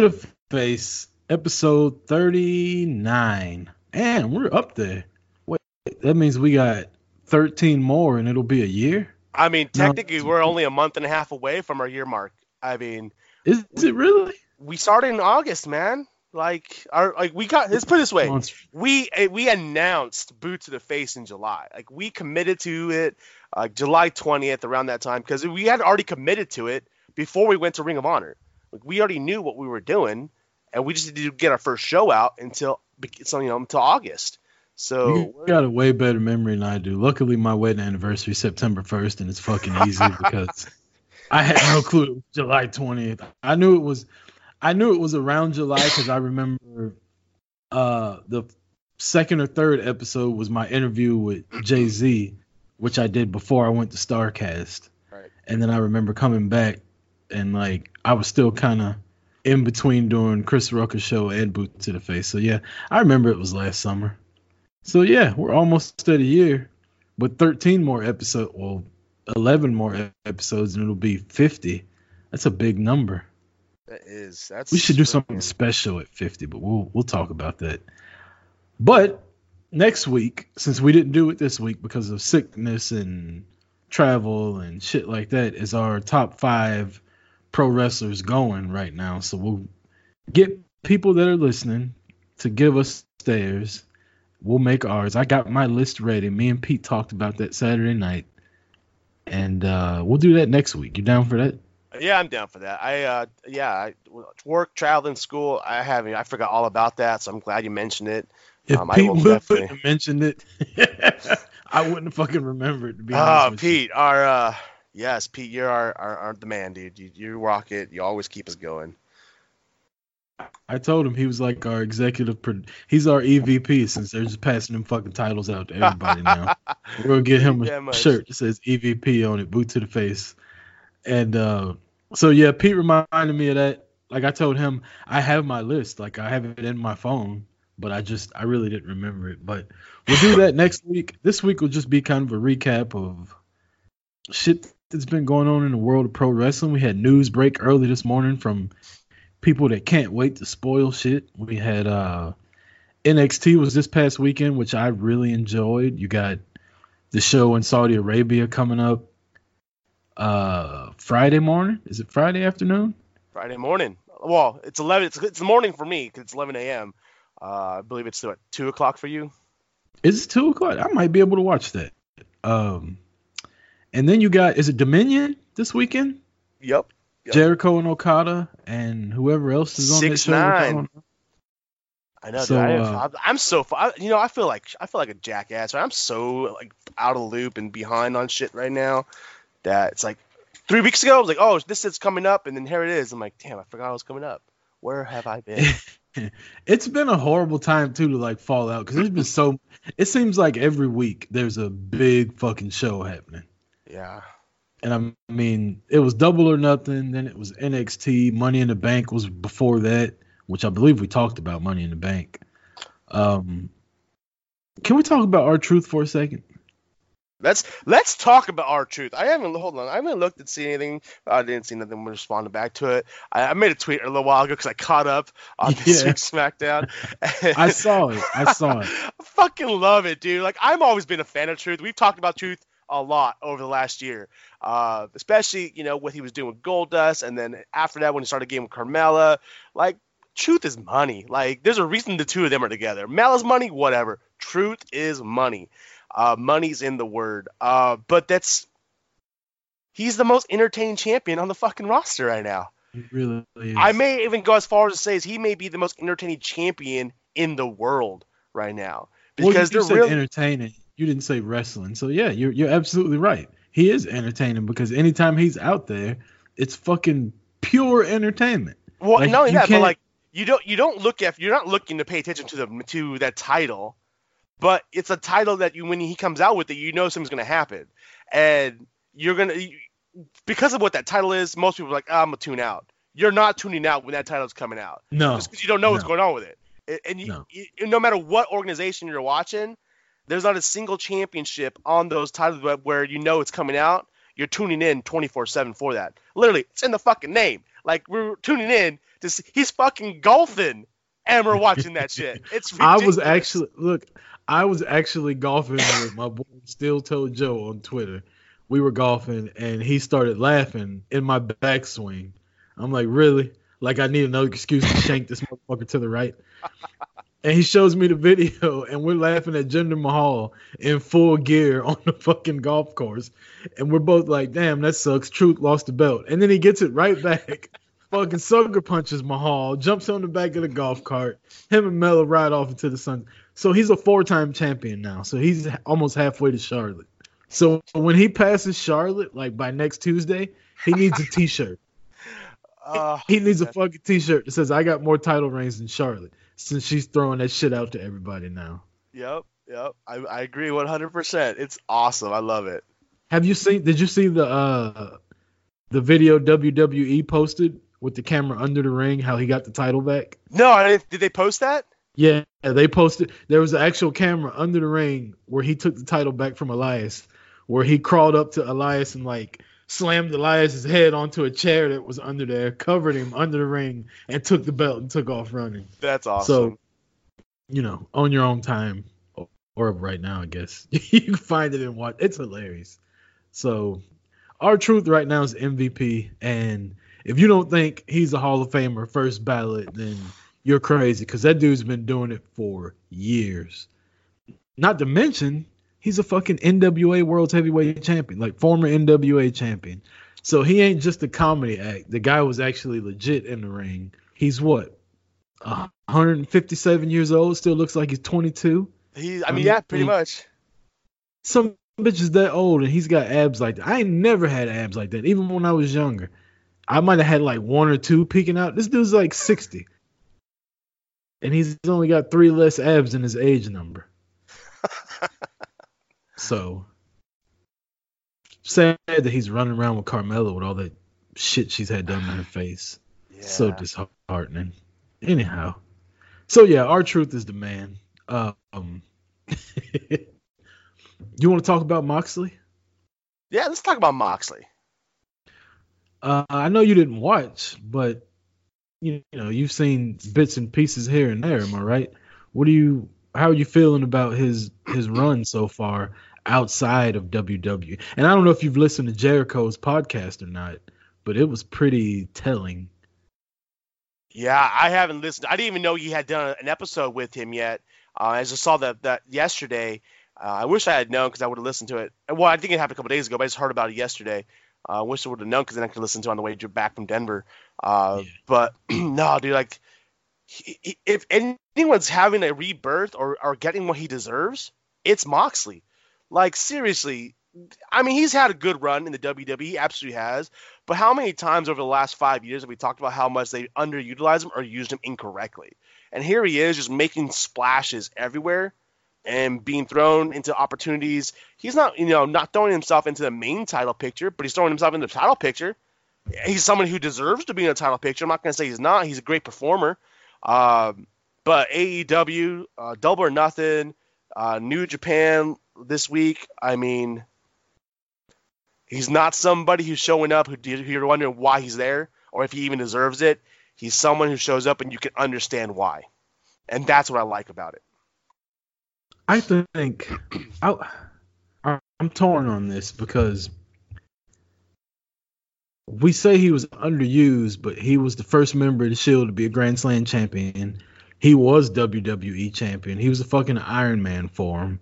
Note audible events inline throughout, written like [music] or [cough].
To the face, episode 39. And we're up there. Wait, that means we got 13 more and it'll be a year? I mean, No. technically, we're only a month and a half away from our year mark. I mean, Is, is it really? we started in August, man. Like, our like we got. Let's put it this way: we eh, we announced boot to the face in July. Like, we committed to it uh, July 20th around that time because we had already committed to it before we went to Ring of Honor. Like, we already knew what we were doing, and we just needed to get our first show out until so you know until August. So You got a way better memory than I do. Luckily, my wedding anniversary is September 1st, and it's fucking easy [laughs] because I had no clue it was July 20th. I knew it was, I knew it was around July because I remember uh, the second or third episode was my interview with Jay Z, which I did before I went to Starcast, Right. and then I remember coming back and like I was still kind of in between doing Chris Rucker show and Boot to the Face. So yeah, I remember it was last summer. So yeah, we're almost at a year, with 13 more episodes. Well, 11 more episodes, and it'll be 50. That's a big number. that is that's We should do something special at 50, but we'll we'll talk about that. But next week, since we didn't do it this week because of sickness and travel and shit like that, is our top five pro wrestlers going right now. So we'll get people that are listening to give us theirs. We'll make ours. I got my list ready. Me and Pete talked about that Saturday night. And uh, we'll do that next week. You down for that? Yeah, I'm down for that. I uh yeah, I work, travel, and school. I haven't. I forgot all about that, so I'm glad you mentioned it. If Um, Pete definitely- have mentioned it, [laughs] I wouldn't have fucking remembered. To be Oh, honest you. Pete, our uh, yes, Pete, you're our, our, our the man, dude. You, you rock it. You always keep us going. I told him he was like our executive. Pro- he's our EVP since they're just passing them fucking titles out to everybody now. [laughs] We're gonna get him a shirt that says EVP on it, boot to the face. And uh, so yeah, Pete reminded me of that. Like I told him, I have my list. Like I have it in my phone, but I just I really didn't remember it. But we'll do that [laughs] next week. This week will just be kind of a recap of shit that's been going on in the world of pro wrestling. We had news break early this morning from people that can't wait to spoil shit. We had uh NXT was this past weekend, which I really enjoyed. You got the show in Saudi Arabia coming up uh Friday morning. Is it Friday afternoon? Friday morning. Well, it's 11. It's, it's the morning for me because it's 11 a.m. Uh, I believe it's what two o'clock for you. Is it two o'clock? I might be able to watch that. Um and then you got is it Dominion this weekend? Yep. Yep. Jericho and Okada and whoever else is on that show. nine. I know. So, dude, I, uh, I'm- I'm so. I, you know, I feel like I feel like a jackass. I'm so like out of the loop and behind on shit right now that it's like three weeks ago I was like, oh, this is coming up, and then here it is. I'm like, damn, I forgot it was coming up. Where have I been? [laughs] it's been a horrible time too to like fall out because there's been so it seems like every week there's a big fucking show happening yeah. and i mean it was double or nothing then it was nxt money in the bank was before that which i believe we talked about money in the bank um can we talk about R-Truth for a second Let's let's talk about R-Truth. I haven't hold on. I haven't looked and see anything. I didn't see nothing responding back to it. I, I made a tweet a little while ago because I caught up on [laughs] this Yeah. week's SmackDown. i saw it i saw it [laughs] I fucking love it, dude. Like I've always been a fan of Truth. We've talked about Truth a lot over the last year, uh, especially you know what he was doing with Goldust, and then after that when he started getting with Carmella. Like Truth is money. Like there's a reason the two of them are together. Mella's money, whatever. Truth is money. Uh, money's in the word. Uh, but that's he's the most entertaining champion on the fucking roster right now. it really is. I may even go as far as to say is he may be the most entertaining champion in the world right now well, because you they're really entertaining you didn't say wrestling. So yeah, you're you're absolutely right. He is entertaining because anytime he's out there, it's fucking pure entertainment. Well, Like, not only you that, but like you don't you don't look at you're not looking to pay attention to the to that title, but it's a title that you when he comes out with it, you know something's gonna happen, and you're gonna because of what that title is. Most people are like, "Ah, I'm gonna tune out. You're not tuning out when that title's coming out, No, just because you don't know what's going on with it. A- And you, No. you, no matter what organization you're watching, there's not a single championship on those titles where- where you know it's coming out. You're tuning in 24/7 for that. Literally, it's in the fucking name. Like we're tuning in to see he's fucking golfing, and we're watching that shit. [laughs] It's I was actually look. I was actually golfing with my boy Still Toe Joe on Twitter. We were golfing, and he started laughing in my backswing. I'm like, really? Like I need another excuse to shank this motherfucker to the right. And he shows me the video, and we're laughing at Jinder Mahal in full gear [laughs] on the fucking golf course, and we're both like, "Damn, that sucks." Truth lost the belt, and then he gets it right back. [laughs] fucking sucker punches Mahal, jumps on the back of the golf cart. Him and Melo ride off into the sun. So he's a four-time champion now. So he's almost halfway to Charlotte. So when he passes Charlotte, like by next Tuesday, he needs a [laughs] T-shirt. Uh, He needs a fucking T-shirt that says, "I got more title reigns than Charlotte." Since she's throwing that shit out to everybody now. Yep, yep. I, I agree 100%. It's awesome. I love it. Have you seen? Did you see the uh the video WWE posted with the camera under the ring? How he got the title back? No, I didn't- did they post that? Yeah, they posted. There was an actual camera under the ring where he took the title back from Elias, where he crawled up to Elias and like slammed Elias's head onto a chair that was under there, covered him under the ring, and took the belt and took off running. That's awesome. So, you know, on your own time or- right now, I guess [laughs] you can find it and watch. It's hilarious. So, R-Truth right now is MVP, and if you don't think he's a Hall of Famer, first ballot, then you're crazy because that dude's been doing it for years. Not to mention, he's a fucking NWA World Heavyweight Champion, like former NWA champion. So he ain't just a comedy act. The guy was actually legit in the ring. He's what? Uh, 157 years old, still looks like he's 22. he, I mean, yeah, pretty much. Some bitch is that old and he's got abs like that. I ain't never had abs like that, even when I was younger. I might have had like one or two peeking out. This dude's like 60. And he's only got three less abs than his age number. [laughs] so sad that he's running around with Carmella with all that shit she's had done to her [sighs] face. Yeah. So disheartening. Anyhow, so yeah, R-Truth is the man. Um, [laughs] you want to talk about Moxley? yeah, let's talk about Moxley. Uh, I know you didn't watch, but you know you've seen bits and pieces here and there. Am I right? What do you? How are you feeling about his his run so far outside of WWE? And I don't know if you've listened to Jericho's podcast or not, but it was pretty telling. Yeah, I haven't listened. I didn't even know you had done an episode with him yet. Uh, I just saw that that yesterday. Uh, I wish I had known because I would have listened to it. Well, I think it happened a couple days ago, but I just heard about it yesterday. Uh, I wish I would have known because then I could listen to it on the way back from Denver. Uh, Yeah. But [clears throat] no, dude, like, he, he- if anyone's having a rebirth or, or getting what he deserves, it's Moxley. Like, seriously, I mean, he's had a good run in the WWE, absolutely has. But how many times over the last five years have we talked about how much they underutilized him or used him incorrectly? And here he is, just making splashes everywhere and being thrown into opportunities. He's not, you know, not throwing himself into the main title picture, but he's throwing himself into the title picture. He's someone who deserves to be in a title picture. I'm not going to say he's not. He's a great performer. Um, but AEW, uh, Double or Nothing, uh, New Japan this week. I mean, he's not somebody who's showing up who, you're wondering why he's there or if he even deserves it. He's someone who shows up and you can understand why, and that's what I like about it. I think I, I'm torn on this because we say he was underused, but he was the first member of the Shield to be a Grand Slam champion. He was WWE champion. He was a fucking Iron Man for him.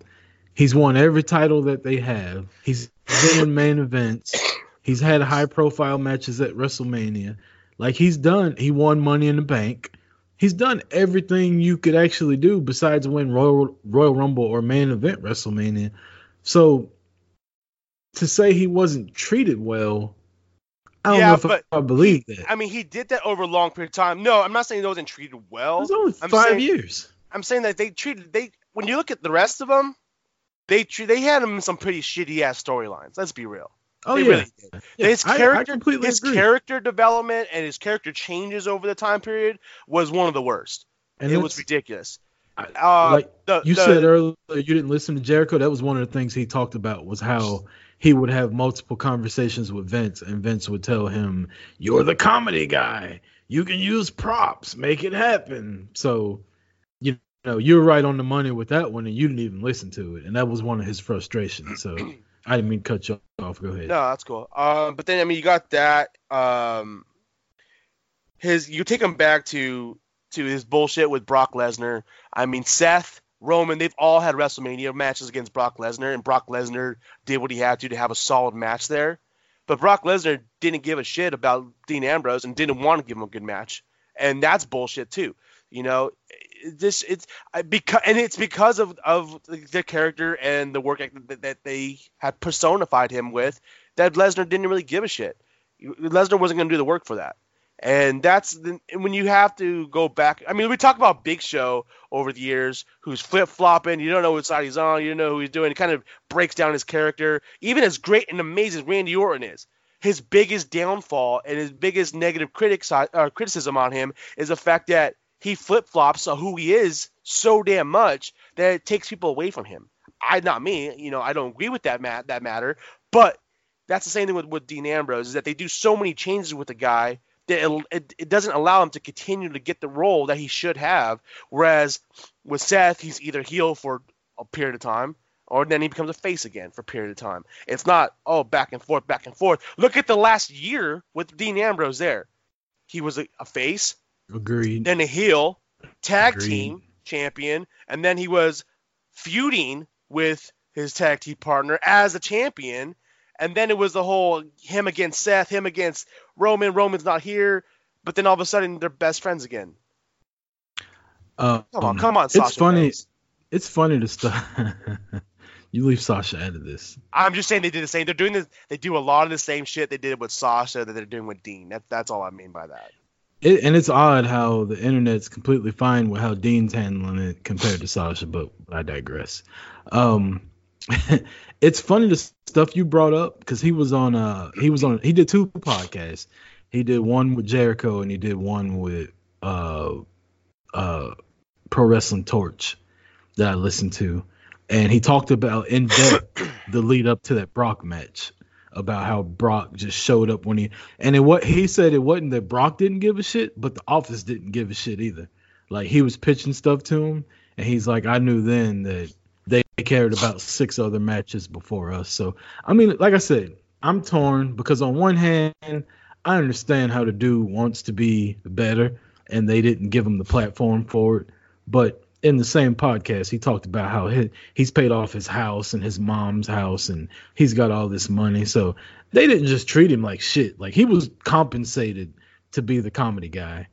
He's won every title that they have. He's been in main events. He's had high profile matches at WrestleMania. Like he's done. He won Money in the Bank. he's done everything you could actually do besides win Royal Royal Rumble or main event WrestleMania. So to say he wasn't treated well, I don't Yeah, know if but I, I believe that. I mean, he did that over a long period of time. No, I'm not saying he wasn't treated well. It was only I'm five saying- years. I'm saying that they treated they when you look at the rest of them, they they had him in some pretty shitty ass storylines. Let's be real. Oh they yeah, really did. Yeah, his I- I character, completely his agree. character development and his character changes over the time period was one of the worst. and it was ridiculous. Uh, like the, you the- said earlier, you didn't listen to Jericho. That was one of the things he talked about was how he would have multiple conversations with Vince, and Vince would tell him, "You're the comedy guy. You can use props, make it happen." So, know, you're right on the money with that one, and you didn't even listen to it, and that was one of his frustrations. So, I didn't mean cut you off. Go ahead. No, that's cool. Um, but then I mean, you got that. Um, his you take him back to to his bullshit with Brock Lesnar. I mean, Seth, Roman, they've all had WrestleMania matches against Brock Lesnar, and Brock Lesnar did what he had to to have a solid match there. But Brock Lesnar didn't give a shit about Dean Ambrose and didn't want to give him a good match, and that's bullshit too. You know, this it's because and it's because of of their character and the work that, that they had personified him with that Lesnar didn't really give a shit. Lesnar wasn't going to do the work for that. And that's the, when you have to go back. I mean, we talk about Big Show over the years, who's flip flopping. You don't know what side he's on. You don't know who he's doing. It kind of breaks down his character. Even as great and amazing as Randy Orton is, his biggest downfall and his biggest negative critic uh, criticism on him is the fact that he flip flops on who he is so damn much that it takes people away from him. I, not me. You know, I don't agree with that mat that matter. But that's the same thing with, with Dean Ambrose is that they do so many changes with the guy that it, it, it doesn't allow him to continue to get the role that he should have. Whereas with Seth, he's either heel for a period of time or then he becomes a face again for a period of time. It's not, oh, back and forth, back and forth. Look at the last year with Dean Ambrose there. He was a, a face, Agreed. then a heel, tag Agreed. team champion, and then he was feuding with his tag team partner as a champion. And then it was the whole him against Seth, him against Roman. Roman's not here, but then all of a sudden they're best friends again. Uh, Come on, um, come on, It's Sasha funny. Banks. It's funny to start. [laughs] you leave Sasha out of this. I'm just saying they did the same. They're doing this. They do a lot of the same shit they did with Sasha that they're doing with Dean. That, that's all I mean by that. It, and it's odd how the internet's completely fine with how Dean's handling it compared to Sasha, but I digress. Um, [laughs] it's funny the stuff you brought up because he was on uh he was on he did two podcasts. He did one with Jericho and he did one with uh uh Pro Wrestling Torch that I listened to, and he talked about in depth the lead up to that Brock match about how Brock just showed up when he and it what he said it wasn't that Brock didn't give a shit, but the office didn't give a shit either. Like he was pitching stuff to him, and he's like, I knew then that they cared about six other matches before us. So I mean, like I said, I'm torn because on one hand, I understand how the dude wants to be better, and they didn't give him the platform for it. But in the same podcast, he talked about how he, he's paid off his house and his mom's house, and he's got all this money. So they didn't just treat him like shit. Like he was compensated to be the comedy guy,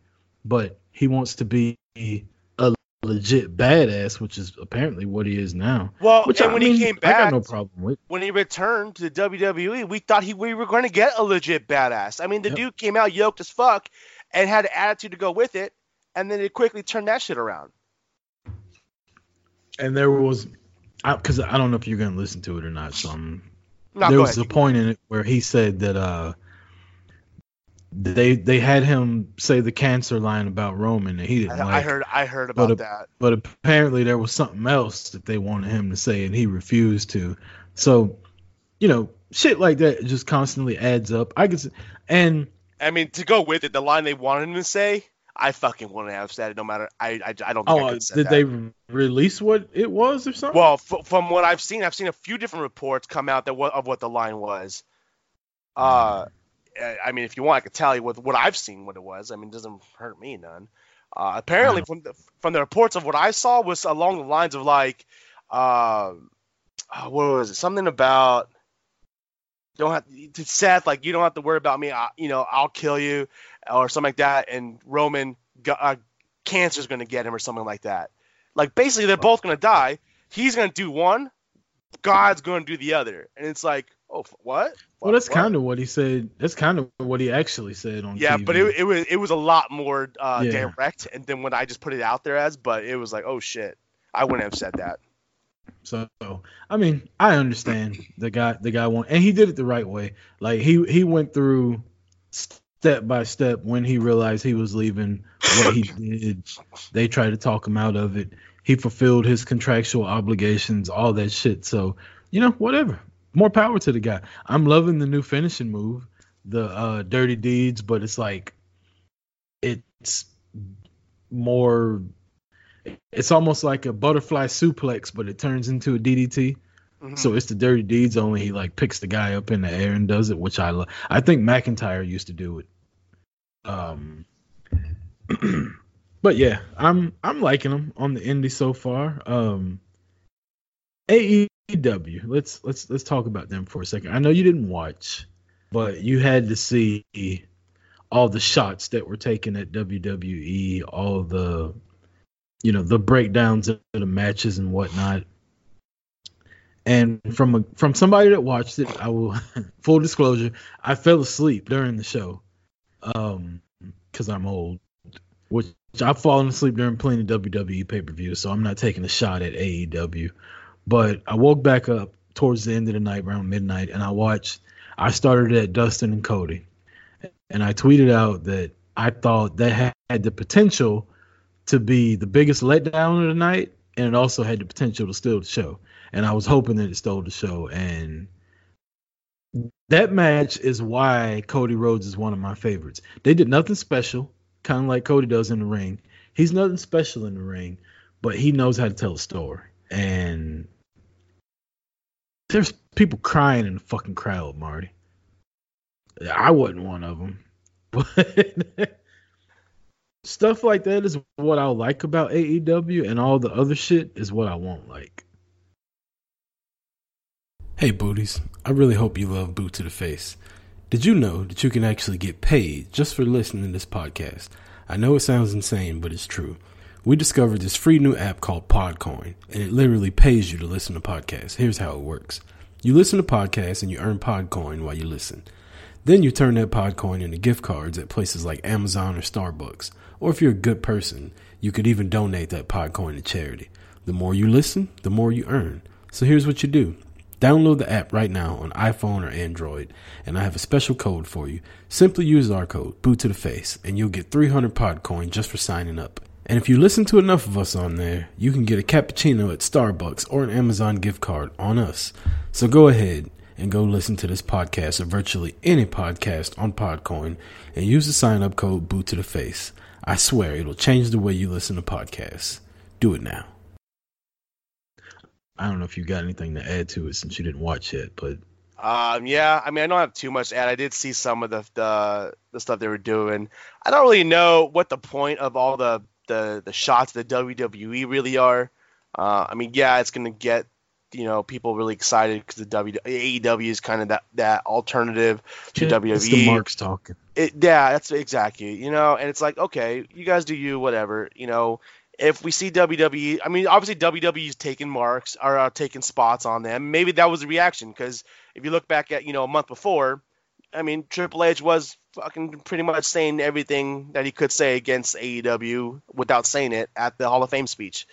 but he wants to be a legit badass, which is apparently what he is now. Well, Which and I when mean, he came back, I got no problem with. when he returned to WWE, we thought he we were going to get a legit badass. I mean, the Yep. dude came out yoked as fuck and had an attitude to go with it, and then it quickly turned that shit around. And there was, because I, don't know if you're gonna listen to it or not. So No, there was ahead. a point in it where he said that uh they they had him say the cancer line about Roman and he didn't I, like I heard I heard about a- that. but apparently there was something else that they wanted him to say and he refused to. So, you know, shit like that just constantly adds up. I could, s- and I mean, to go with it, the line they wanted him to say, I fucking wouldn't have said it. No matter, I I, I don't think I oh, say did that. they release what it was or something? Well, f- from what I've seen, I've seen a few different reports come out that what of what the line was. Uh, I- I mean, if you want, I could tell you what what I've seen what it was. I mean, it doesn't hurt me none. Uh, apparently, from the from the reports of what I saw was along the lines of like, um, uh, what was it? Something about don't have to Seth like you don't have to worry about me. I, you know, I'll kill you or something like that. And Roman uh, cancer's going to get him or something like that. Like basically, they're both going to die. He's going to do one, God's going to do the other, and it's like, oh, what? Well, that's kind of what he said. That's kind of what he actually said on. Yeah, TV. but it, it was it was a lot more uh, Yeah. direct, and then when I just put it out there as, but it was like, oh shit, I wouldn't have said that. So I mean, I understand the guy the guy won and he did it the right way. Like he he went through step by step when he realized he was leaving what he [laughs] did. They tried to talk him out of it. He fulfilled his contractual obligations, all that shit. So, you know, whatever. More power to the guy. I'm loving the new finishing move, the uh dirty deeds, but it's like it's more it's almost like a butterfly suplex, but it turns into a DDT. Mhm. So it's the dirty deeds only. He like picks the guy up in the air and does it, which I love. I think McIntyre used to do it. Um, [clears throat] but yeah, I'm I'm liking them on the indie so far. Um, AEW. Let's let's let's talk about them for a second. I know you didn't watch, but you had to see all the shots that were taken at WWE, all the you know the breakdowns of the matches and whatnot. And from a, from somebody that watched it, I will [laughs] full disclosure, I fell asleep during the show, um, because I'm old. Which I've fallen asleep during plenty of WWE pay per view, so I'm not taking a shot at AEW. But I woke back up towards the end of the night, around midnight, and I watched. I started at Dustin and Cody, and I tweeted out that I thought that had the potential to be the biggest letdown of the night, and it also had the potential to steal the show. And I was hoping that it stole the show. And that match is why Cody Rhodes is one of my favorites. They did nothing special, kind of like Cody does in the ring. He's nothing special in the ring, but he knows how to tell a story. And there's people crying in the fucking crowd, Marty. I wasn't one of them. [laughs] But stuff like that is what I like about AEW, and all the other shit is what I won't like. Hey, booties. I really hope you love Boot to the Face. Did you know that you can actually get paid just for listening to this podcast? I know it sounds insane, but it's true. We discovered this free new app called Podcoin, and it literally pays you to listen to podcasts. Here's how it works you listen to podcasts and you earn Podcoin while you listen. Then you turn that Podcoin into gift cards at places like Amazon or Starbucks. Or if you're a good person, you could even donate that Podcoin to charity. The more you listen, the more you earn. So here's what you do. Download the app right now on iPhone or Android, and I have a special code for you. Simply use our code, boot to the face, and you'll get 300 Podcoin just for signing up. And if you listen to enough of us on there, you can get a cappuccino at Starbucks or an Amazon gift card on us. So go ahead and go listen to this podcast or virtually any podcast on Podcoin and use the sign up code boot to the face. I swear it'll change the way you listen to podcasts. Do it now. I don't know if you got anything to add to it since you didn't watch it, but Um, yeah, I mean, I don't have too much to add. I did see some of the, the the stuff they were doing. I don't really know what the point of all the the, the shots that WWE really are. Uh, I mean, yeah, it's gonna get you know people really excited because the w, AEW is kind of that that alternative to WWE. it's the marks talking. It, yeah, that's exactly. You know, and it's like, okay, you guys do you, whatever. You know, if we see WWE, I mean, obviously WWE's taking marks or uh, taking spots on them. Maybe that was a reaction because if you look back at you know a month before, I mean, Triple H was fucking pretty much saying everything that he could say against AEW without saying it at the Hall of Fame speech.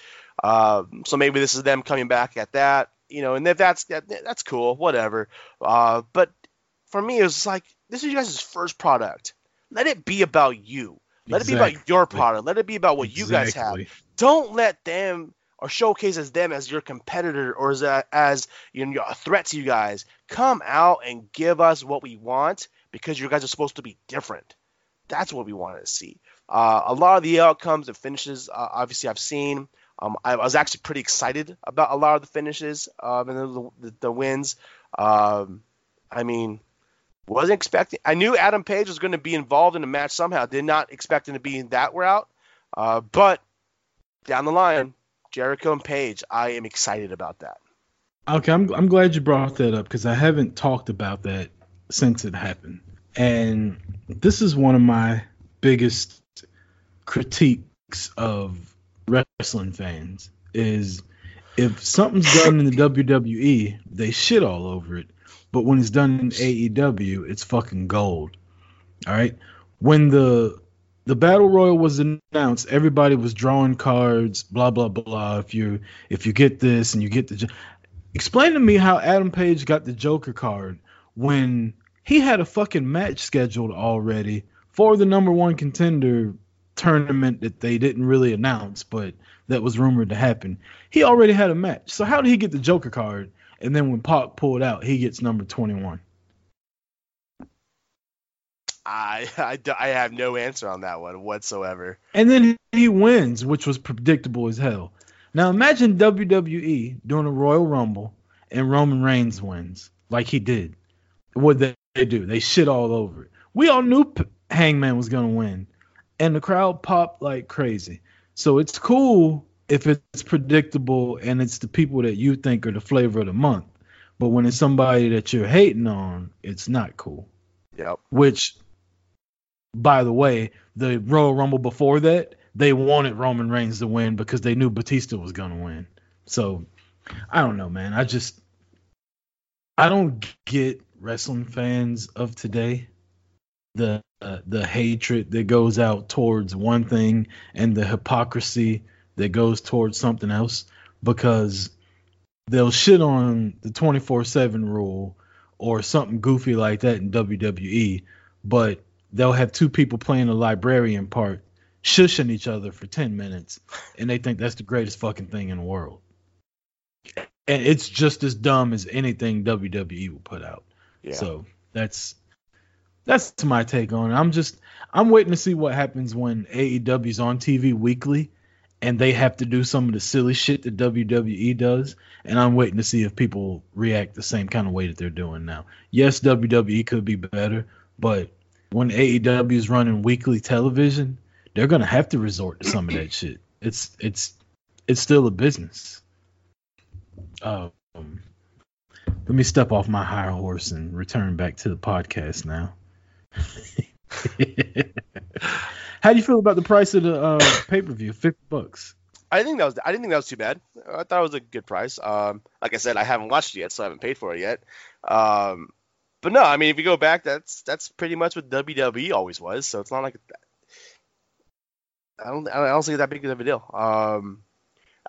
Uh, so maybe this is them coming back at that, you know, and if that's that, that's cool, whatever. Uh, but for me, it was like this is you guys' first product. Let it be about you. Let it be about your product. Let it be about what you guys have don't let them or showcase as them as your competitor or as a, as you know, a threat to you guys. Come out and give us what we want because you guys are supposed to be different. That's what we wanted to see. Uh, a lot of the outcomes and finishes, uh, obviously, I've seen. Um, I was actually pretty excited about a lot of the finishes um, and the, the, the wins. Um, I mean, wasn't expecting. I knew Adam Page was going to be involved in the match somehow. Did not expect him to be in that route. Uh, but down the line, Jericho and Page, I am excited about that. Okay, I'm I'm glad you brought that up because I haven't talked about that since it happened. And this is one of my biggest critiques of wrestling fans is if something's done in the WWE, they shit all over it. But when it's done in AEW, it's fucking gold. All right. When the the battle royal was announced, everybody was drawing cards, blah blah blah. If you if you get this and you get the, explain to me how Adam Page got the Joker card when he had a fucking match scheduled already for the number one contender tournament that they didn't really announce, but that was rumored to happen. He already had a match. So how did he get the Joker card? And then when Pac pulled out, he gets number 21. I, [laughs] I, I have no answer on that one whatsoever. And then he wins, which was predictable as hell. Now imagine WWE doing a Royal Rumble and Roman Reigns wins like he did. What they, they do? They shit all over it. We all knew P- Hangman was gonna win, and the crowd popped like crazy. So it's cool if it's predictable and it's the people that you think are the flavor of the month. But when it's somebody that you're hating on, it's not cool. Yep. Which, by the way, the Royal Rumble before that, they wanted Roman Reigns to win because they knew Batista was gonna win. So I don't know, man. I just I don't get wrestling fans of today. The uh, the hatred that goes out towards one thing and the hypocrisy that goes towards something else because they'll shit on the 24/7 rule or something goofy like that in WWE, but they'll have two people playing the librarian part shushing each other for 10 minutes and they think that's the greatest fucking thing in the world. And it's just as dumb as anything WWE will put out. Yeah. So that's that's my take on it. I'm just I'm waiting to see what happens when AEW's on TV weekly and they have to do some of the silly shit that WWE does. And I'm waiting to see if people react the same kind of way that they're doing now. Yes, WWE could be better, but when AEW is running weekly television, they're gonna have to resort to some of that shit. It's it's it's still a business. Um, let me step off my high horse and return back to the podcast now. [laughs] How do you feel about the price of the uh, pay per view? Fifty bucks. I think that was I didn't think that was too bad. I thought it was a good price. Um, like I said, I haven't watched it yet, so I haven't paid for it yet. Um, but no, I mean, if you go back, that's that's pretty much what WWE always was. So it's not like I don't I don't think that big of a deal. Um,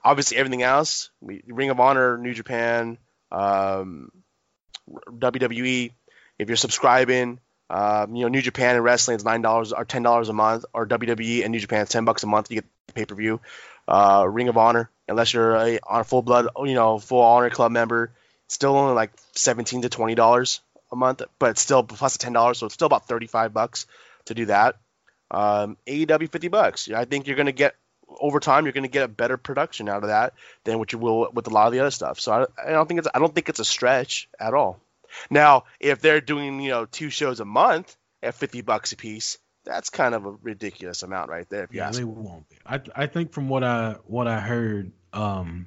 obviously everything else, we, Ring of Honor, New Japan, um, WWE. If you're subscribing, um, you know New Japan and wrestling is nine dollars or ten dollars a month, or WWE and New Japan is ten bucks a month. You get pay per view. Uh, Ring of Honor, unless you're a, on a full blood, you know, full Honor Club member, still only like seventeen to twenty dollars a month, but still plus ten dollars, so it's still about thirty five bucks to do that. Um, AEW fifty bucks. I think you're gonna get over time. You're gonna get a better production out of that than what you will with a lot of the other stuff. So I, I don't think it's I don't think it's a stretch at all. Now, if they're doing you know two shows a month at fifty bucks a piece, that's kind of a ridiculous amount right there. Yeah, they me. won't be. I I think from what I what I heard, um,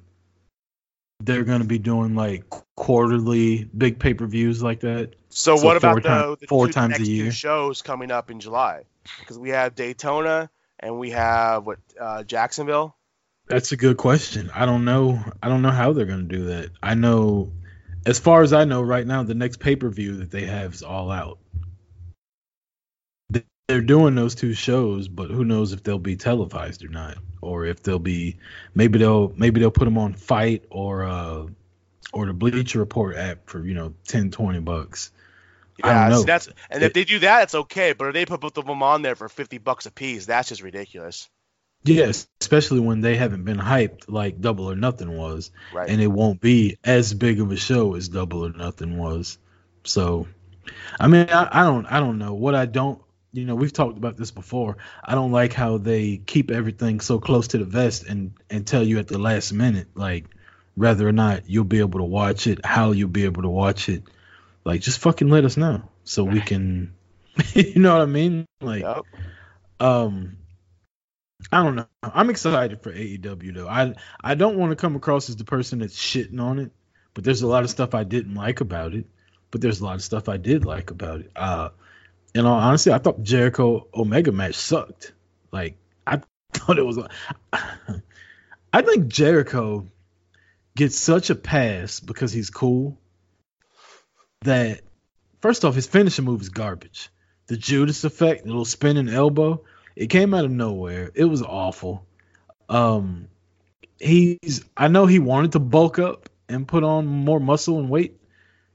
they're gonna be doing like quarterly big pay per views like that. So, So what about ti- the, the four two times a next two year? shows coming up in July? Because we have Daytona and we have what uh, Jacksonville. That's a good question. I don't know. I don't know how they're gonna do that. I know, as far as I know, right now the next pay per view that they have is All Out. They- They're doing those two shows, but who knows if they'll be televised or not, or if they'll be maybe they'll maybe they'll put them on FITE or uh or the Bleacher Report app for you know 10, 20 bucks. Yeah, know. see, that's and if they do that, it's okay. But if they put both of them on there for fifty bucks a piece, that's just ridiculous. Yes, especially when they haven't been hyped like Double or Nothing was. Right. and it won't be as big of a show as Double or Nothing was. So, I mean, I, I don't, I don't know what I don't. You know, we've talked about this before. I don't like how they keep everything so close to the vest and and tell you at the last minute, like whether or not you'll be able to watch it, how you'll be able to watch it. Like, just fucking let us know so we can, [laughs] you know what I mean? Like, Yep. um I don't know. I'm excited for AEW though. I I don't want to come across as the person that's shitting on it, but there's a lot of stuff I didn't like about it. But there's a lot of stuff I did like about it. Uh in all honesty, I thought Jericho Omega match sucked. Like I [laughs] thought it was. I think Jericho gets such a pass because he's cool that first off his finishing move is garbage. The Judas effect, the little spinning elbow, it came out of nowhere. It was awful. Um he's I know he wanted to bulk up and put on more muscle and weight.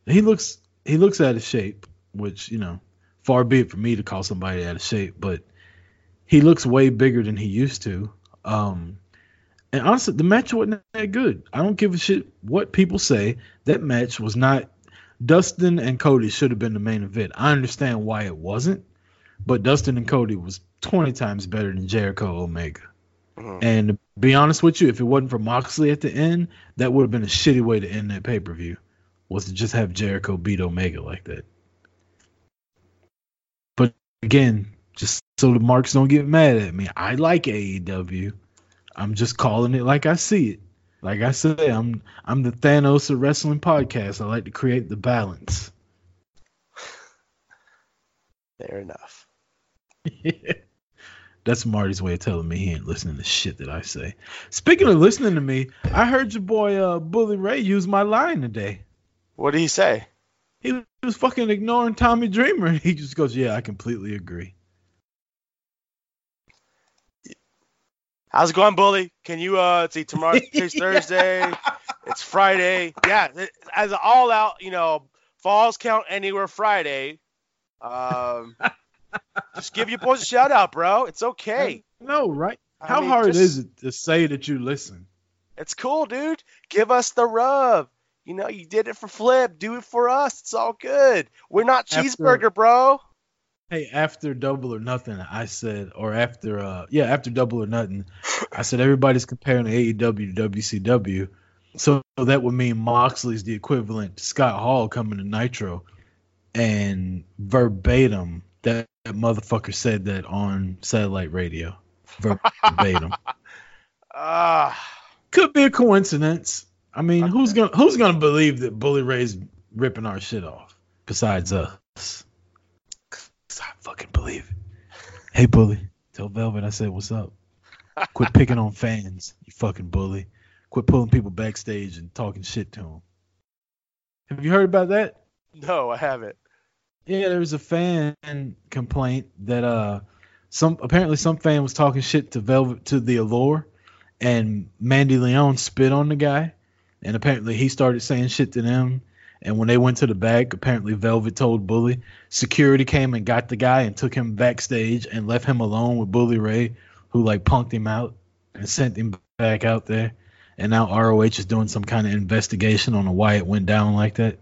He looks he looks out of shape, which, you know, far be it for me to call somebody out of shape, but he looks way bigger than he used to. Um and honestly, the match wasn't that good. I don't give a shit what people say. That match was not. Dustin and Cody should have been the main event. I understand why it wasn't, but Dustin and Cody was 20 times better than Jericho Omega. Mhm. And to be honest with you, if it wasn't for Moxley at the end, that would have been a shitty way to end that pay per view. Was to just have Jericho beat Omega like that. But again, just so the marks don't get mad at me, I like AEW. I'm just calling it like I see it. Like I said, I'm I'm the Thanos of wrestling podcast. I like to create the balance. Fair enough. [laughs] That's Marty's way of telling me he ain't listening to shit that I say. Speaking of listening to me, I heard your boy uh, Bully Ray use my line today. What did he say? He was fucking ignoring Tommy Dreamer. [laughs] He just goes, "Yeah, I completely agree." How's it going, Bully? Can you uh see tomorrow [laughs] today's Thursday. It's Friday. Yeah, it- as an all out, you know, falls count anywhere Friday. Um just give your boys a shout out, bro. It's okay. No, right? I How mean, hard just- is it to say that you listen? It's cool, dude. Give us the rub. You know, you did it for Flip. Do it for us. It's all good. We're not After- cheeseburger, bro. Hey, after Double or Nothing, I said, or after, uh, yeah, after Double or Nothing, I said everybody's comparing AEW to WCW, so that would mean Moxley's the equivalent to Scott Hall coming to Nitro, and verbatim that, that motherfucker said that on satellite radio, verbatim. [laughs] Ah, Could be a coincidence. I mean, who's gonna who's gonna believe that Bully Ray's ripping our shit off besides us? 'Cause I fucking believe it. Hey, Bully, tell Velvet I said what's up. Quit picking on fans, you fucking bully. Quit pulling people backstage and talking shit to them. Have you heard about that? no, I haven't. Yeah, there was a fan complaint that uh some apparently some fan was talking shit to Velvet to the Allure and Mandy Leon spit on the guy and apparently he started saying shit to them and when they went to the back apparently Velvet told Bully security came and got the guy and took him backstage and left him alone with Bully Ray who like punked him out and sent him back out there and now ROH is doing some kind of investigation on why it went down like that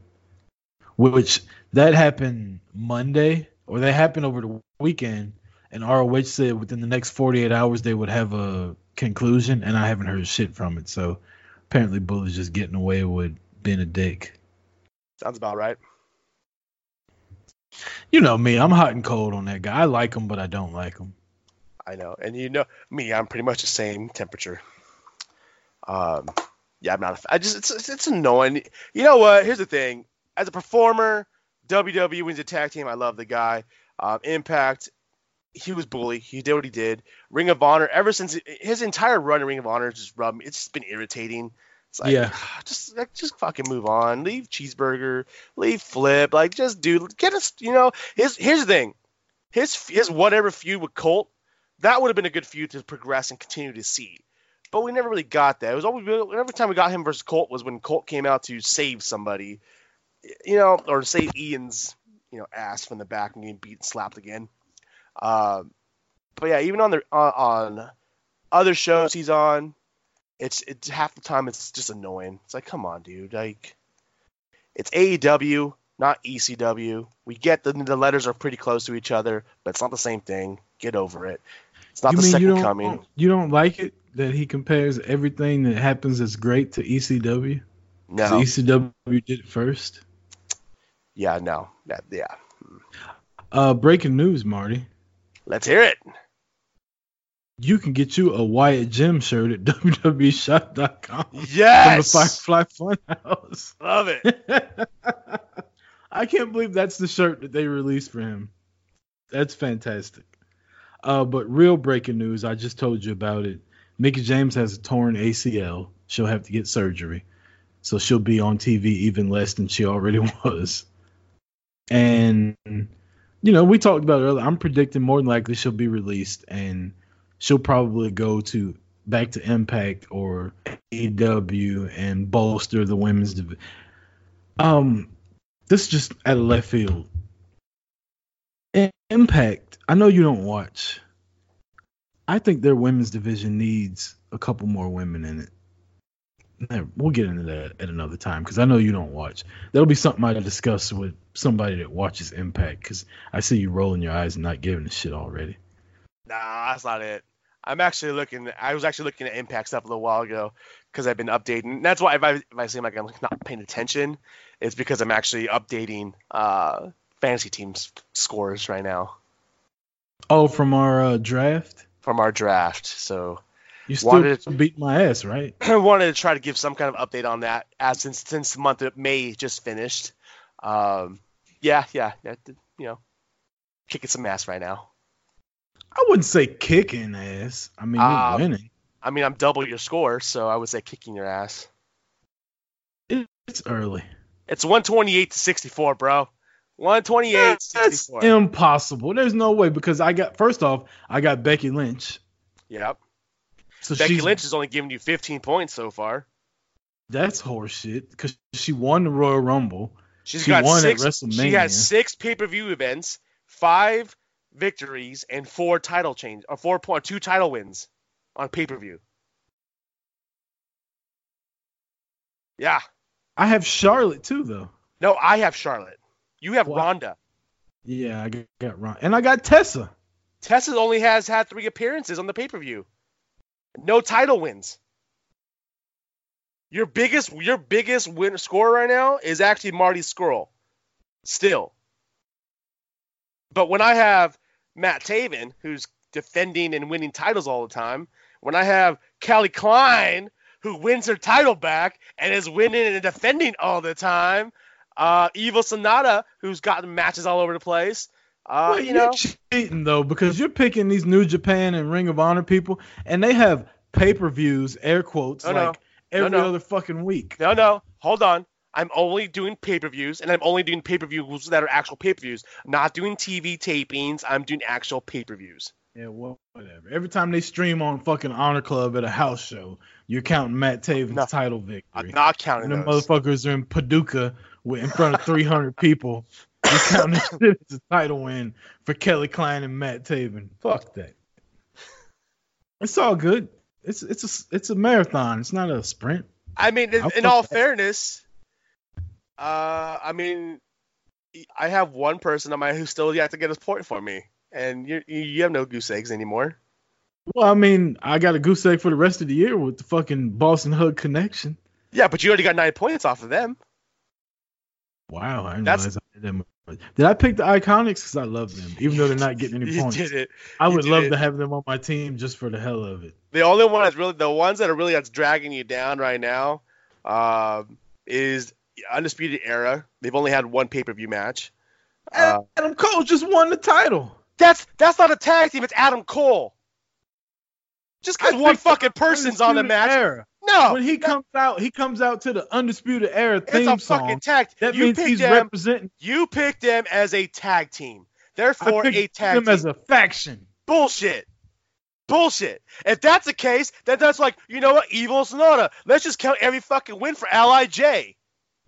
which that happened Monday, or that happened over the weekend, and ROH said within the next 48 hours they would have a conclusion, and I haven't heard shit from it. So apparently, Bully's just getting away with being a dick. Sounds about right. You know me, I'm hot and cold on that guy. I like him, but I don't like him. I know. And you know me, I'm pretty much the same temperature. Um, yeah, I'm not. A, I just it's, it's annoying. You know what? Here's the thing. As a performer, WWE wins a tag team. I love the guy. Um, Impact, he was bully. He did what he did. Ring of Honor. Ever since his entire run in Ring of Honor, just rubbed me. It's just been irritating. It's like, Yeah. [sighs] just like just fucking move on. Leave Cheeseburger. Leave Flip. Like just do get us. You know, his here's the thing. His his whatever feud with Colt that would have been a good feud to progress and continue to see. But we never really got that. It was always every time we got him versus Colt was when Colt came out to save somebody, you know, or save Ian's you know ass from the back and getting beat and slapped again. Um, but yeah, even on the on, on other shows he's on, it's it's half the time it's just annoying. It's like, come on, dude, like it's AEW, not ECW. We get the the letters are pretty close to each other, but it's not the same thing. Get over it. It's not you the second coming. you don't like it that he compares everything that happens as great to ECW? No. ECW did it first. Yeah, no. Yeah, yeah. Uh, breaking news, Marty. Let's hear it. You can get you a Wyatt Gym shirt at [laughs] www.shop.com from the Firefly Funhouse. [laughs] Love it. [laughs] I can't believe that's the shirt that they released for him. That's fantastic. Uh, but real breaking news, I just told you about it. Mickie James has a torn ACL. She'll have to get surgery. So she'll be on TV even less than she already was. And you know, we talked about earlier. I'm predicting more than likely she'll be released and she'll probably go to back to Impact or AEW and bolster the women's division. Um, this is just out of left field. Impact, I know you don't watch. I think their women's division needs a couple more women in it. We'll get into that at another time because I know you don't watch. That'll be something I discuss with somebody that watches Impact because I see you rolling your eyes and not giving a shit already. Nah, that's not it. I'm actually looking. I was actually looking at Impact stuff a little while ago because I've been updating. That's why if I, if I seem like I'm not paying attention, it's because I'm actually updating uh, fantasy teams scores right now. Oh, from our uh, draft. From our draft, so you still wanted to beat my ass, right? I [clears throat] wanted to try to give some kind of update on that, as since since the month of May just finished. Um, yeah, yeah, you know, kicking some ass right now. I wouldn't say kicking ass. I mean, you're um, winning. I mean, I'm double your score, so I would say kicking your ass. It's early. It's 128 to 64, bro. 128 That's 64. impossible. There's no way because I got first off, I got Becky Lynch. Yep. So Becky Lynch has only given you 15 points so far. That's horseshit because she won the Royal Rumble. She's she got won six, at WrestleMania. She has six pay-per-view events, five victories, and four title change or four point two title wins on pay-per-view. Yeah. I have Charlotte too, though. No, I have Charlotte. You have well, Ronda. Yeah, I got Ronda, and I got Tessa. Tessa only has had three appearances on the pay-per-view. No title wins. Your biggest your biggest win score right now is actually Marty Scurll. Still. But when I have Matt Taven, who's defending and winning titles all the time, when I have Kelly Klein, who wins her title back and is winning and defending all the time, uh, Evil Sanada, who's gotten matches all over the place. Uh, well, you know, cheating though because you're picking these New Japan and Ring of Honor people, and they have pay per views, air quotes, no, like no. every no, other fucking week. No, no, hold on. I'm only doing pay per views, and I'm only doing pay per views that are actual pay per views. Not doing TV tapings. I'm doing actual pay per views. Yeah, well, whatever. Every time they stream on fucking Honor Club at a house show, you're counting Matt Taven's no, title victory. I'm not counting and the motherfuckers are in Paducah with, in front of 300 people. [laughs] You're counting this shit as a title win for Kelly Klein and Matt Taven. Fuck that. It's all good. It's it's a it's a marathon. It's not a sprint. I mean, in, in all that. fairness, uh, I mean, I have one person on my who still yet to get his point for me, and you you have no goose eggs anymore. Well, I mean, I got a goose egg for the rest of the year with the fucking Boss 'n' Hug connection. Yeah, but you already got nine points off of them. Wow, I didn't That's, realize I did. Did I pick the Iconics? Because I love them, even though they're not getting any [laughs] points. did it. I would love it. to have them on my team just for the hell of it. The only one that's really the ones that are really that's dragging you down right now uh, is Undisputed Era. They've only had one pay per view match. Uh, Adam Cole just won the title. That's that's not a tag team. It's Adam Cole. Just because one fucking person's on the match. Era. No. When he comes out, he comes out to the Undisputed Era theme it's a song. fucking tag. That you means he's them, representing. You picked them as a tag team. Therefore, a tag them team. as a faction. Bullshit. Bullshit. If that's the case, then that's like, you know what? Evil Sanada. Let's just count every fucking win for Lij.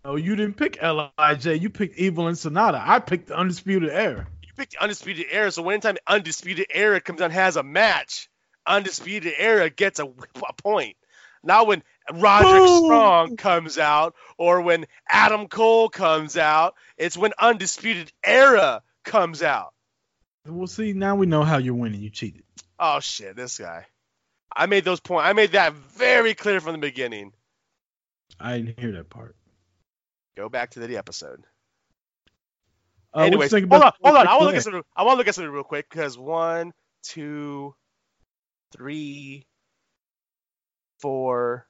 No, you didn't pick Lij. You picked Evil and Sanada. I picked the Undisputed Era. You picked the Undisputed Era. So anytime Undisputed Era comes out has a match, Undisputed Era gets a, a point. Not when Roderick Boom. Strong comes out or when Adam Cole comes out. It's when Undisputed Era comes out. We'll see. Now we know how you're winning. You cheated. Oh shit, this guy. I made those points. I made that very clear from the beginning. I didn't hear that part. Go back to the episode. Uh, Anyways, hold on, hold on. I want to look at something. I want to look at something real quick because one, two, three, four,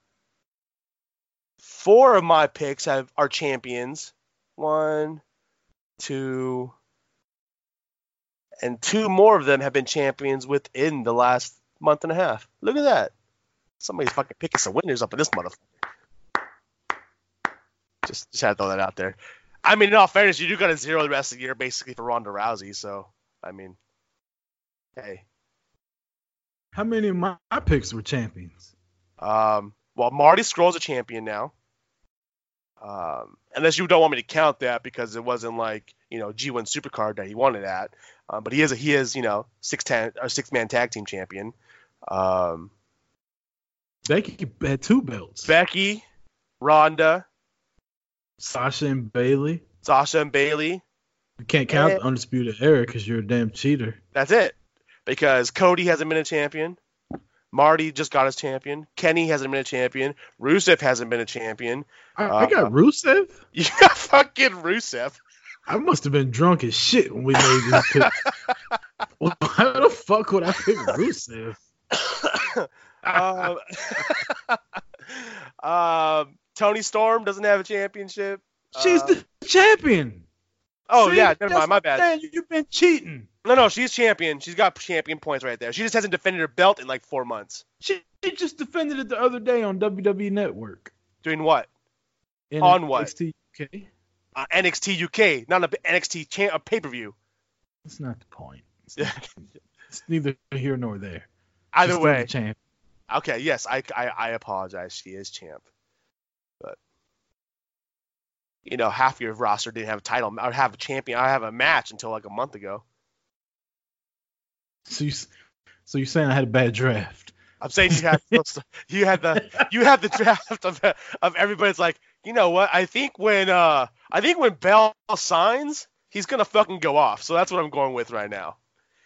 four of my picks have are champions. One, two, and two more of them have been champions within the last month and a half. Look at that. Somebody's fucking picking some winners up in this motherfucker. Just, just had to throw that out there. I mean, in all fairness, you do got a zero the rest of the year basically for Ronda Rousey. So, I mean, hey. How many of my picks were champions? Um, well, Marty Scurll's a champion now. Um, unless you don't want me to count that because it wasn't like you know G1 Supercard that he wanted at, um, but he is a, he is you know six ten or six man tag team champion. Um, Becky had two belts. Becky, Ronda, Sasha and Bayley. Sasha and Bayley. You can't count Eh. the undisputed era because you're a damn cheater. That's it. Because Cody hasn't been a champion. Marty just got his champion. Kenny hasn't been a champion. Rusev hasn't been a champion. I, Uh, I got Rusev. [laughs] You got fucking Rusev. I must have been drunk as shit when we made this pick. [laughs] how the fuck would I pick Rusev? [coughs] um, [laughs] um, Toni Storm doesn't have a championship. She's Uh, the champion. Oh See, yeah, never mind. My bad. saying, You've been cheating. No, no, she's champion. She's got champion points right there. She just hasn't defended her belt in like four months. She, she just defended it the other day on WWE Network. Doing what? In On what? NXT UK. Uh, NXT UK, not an NXT cha- a pay per view. That's not the point. It's, not- it's neither here nor there. Either She's way, champ. Okay, yes, I, I I apologize. She is champ, but you know, half your roster didn't have a title I would have a champion. I have a match until like a month ago. So you, so you're saying I had a bad draft? I'm saying you had [laughs] you had the you had the draft of of everybody's like, you know what? I think when uh I think when Bell signs, he's gonna fucking go off. So that's what I'm going with right now.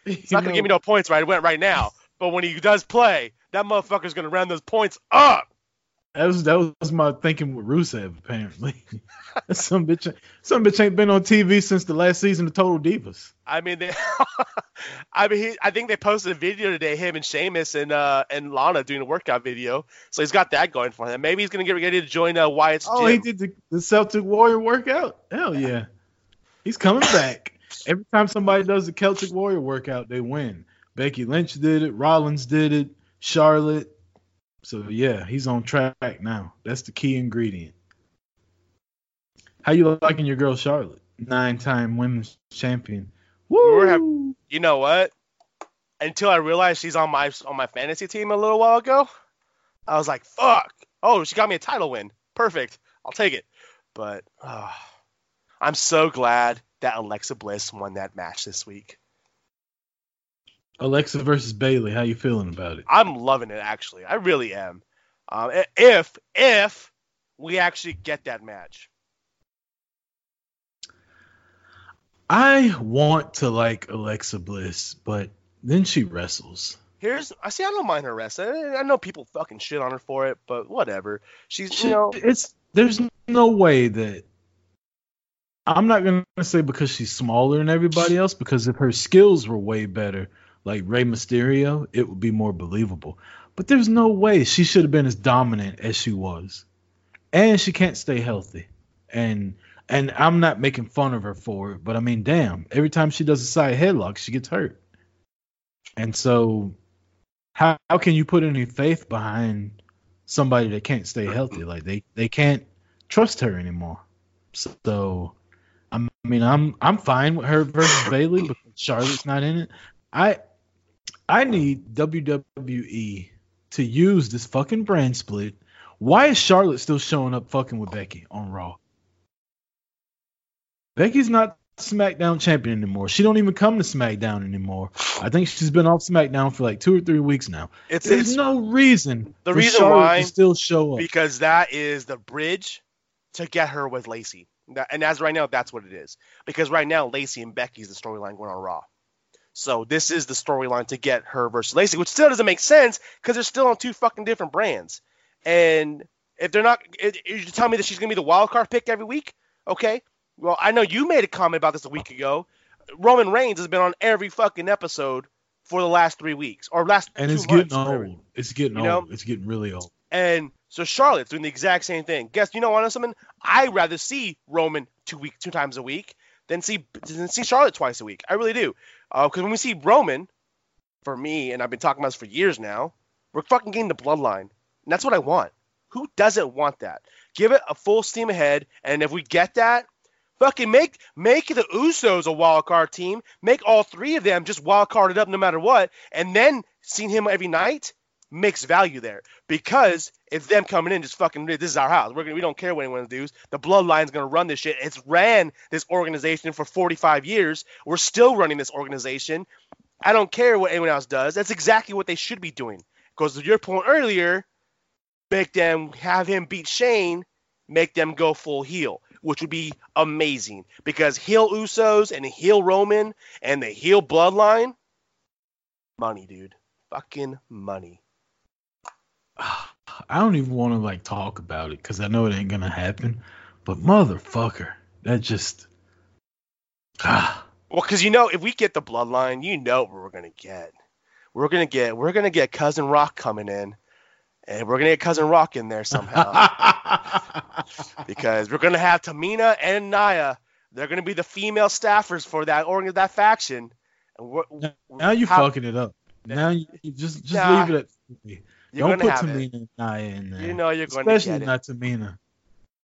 He's not gonna give me no points right. It went right now, but when he does play, that motherfucker's gonna round those points up. That was that was my thinking with Rusev. Apparently, [laughs] some bitch, some bitch ain't been on TV since the last season of Total Divas. I mean, they, [laughs] I mean, he, I think they posted a video today, him and Sheamus and uh and Lana doing a workout video. So he's got that going for him. Maybe he's gonna get ready to join uh, Wyatt's Oh, he did the, the Celtic Warrior workout. Hell yeah, he's coming back. Every time somebody does the Celtic Warrior workout, they win. Becky Lynch did it. Rollins did it. Charlotte. So yeah, he's on track now. That's the key ingredient. How you liking your girl Charlotte? Nine-time women's champion. Woo! You know what? Until I realized she's on my on my fantasy team a little while ago, I was like, "Fuck! Oh, she got me a title win. Perfect. I'll take it." But uh, I'm so glad that Alexa Bliss won that match this week. Alexa versus Bayley. How you feeling about it? I'm loving it actually. I really am. Um, if if we actually get that match, I want to like Alexa Bliss, but then she wrestles. here's I see. I don't mind her wrestling. I know people fucking shit on her for it, but whatever. She's She, you know it's there's no way that I'm not gonna say because she's smaller than everybody else, because if her skills were way better, like Rey Mysterio, it would be more believable. But there's no way she should have been as dominant as she was. And she can't stay healthy. And and I'm not making fun of her for it, but I mean, damn, every time she does a side headlock, she gets hurt. And so how how can you put any faith behind somebody that can't stay healthy? Like they they can't trust her anymore. So I'm, mean, I'm I'm fine with her versus Bayley because Charlotte's not in it. I I need WWE to use this fucking brand split. Why is Charlotte still showing up fucking with Becky on Raw? Becky's not SmackDown champion anymore. She don't even come to SmackDown anymore. I think she's been off SmackDown for like two or three weeks now. it's There's it's no reason The reason Charlotte why- still show up. because that is the bridge to get her with Lacey. And as right now, that's what it is. Because right now, Lacey and Becky's the storyline going on Raw. So this is the storyline to get her versus Lacey, which still doesn't make sense because they're still on two fucking different brands. And if they're not, if you tell me that she's gonna be the wild card pick every week, okay? Well, I know you made a comment about this a week ago. Roman Reigns has been on every fucking episode for the last three weeks or last and it's getting months, whatever. old. It's getting You know? old. It's getting really old. And so Charlotte's doing the exact same thing. Guess you know what? Something I rather see Roman two week two times a week than see than see Charlotte twice a week. I really do. Uh, because when we see Roman, for me, and I've been talking about this for years now, we're fucking getting the bloodline. And that's what I want. Who doesn't want that? Give it a full steam ahead, and if we get that, fucking make make the Usos a wild card team. Make all three of them just wild carded up no matter what, and then seeing him every night makes value there because it's them coming in just fucking this is our house. We're gonna, we don't care what anyone does. The bloodline's gonna run this shit. It's ran this organization for 45 years. We're still running this organization. I don't care what anyone else does. That's exactly what they should be doing. Because to your point earlier, make them have him beat Shane, make them go full heel, which would be amazing. Because heel Usos and heel Roman and the heel bloodline, money, dude. Fucking money. [sighs] I don't even want to like talk about it because I know it ain't gonna happen. But motherfucker, that just ah. Well, because you know, if we get the bloodline, you know what we're gonna get. We're gonna get we're gonna get cousin Rock coming in, and we're gonna get cousin Rock in there somehow [laughs] because we're gonna have Tamina and Naya. They're gonna be the female staffers for that organ that faction. And we're, now you how- fucking it up. Now you you just just Nah, leave it at. You're Don't gonna put have. Tamina and Naya in there. You know you're gonna especially get it. not Tamina.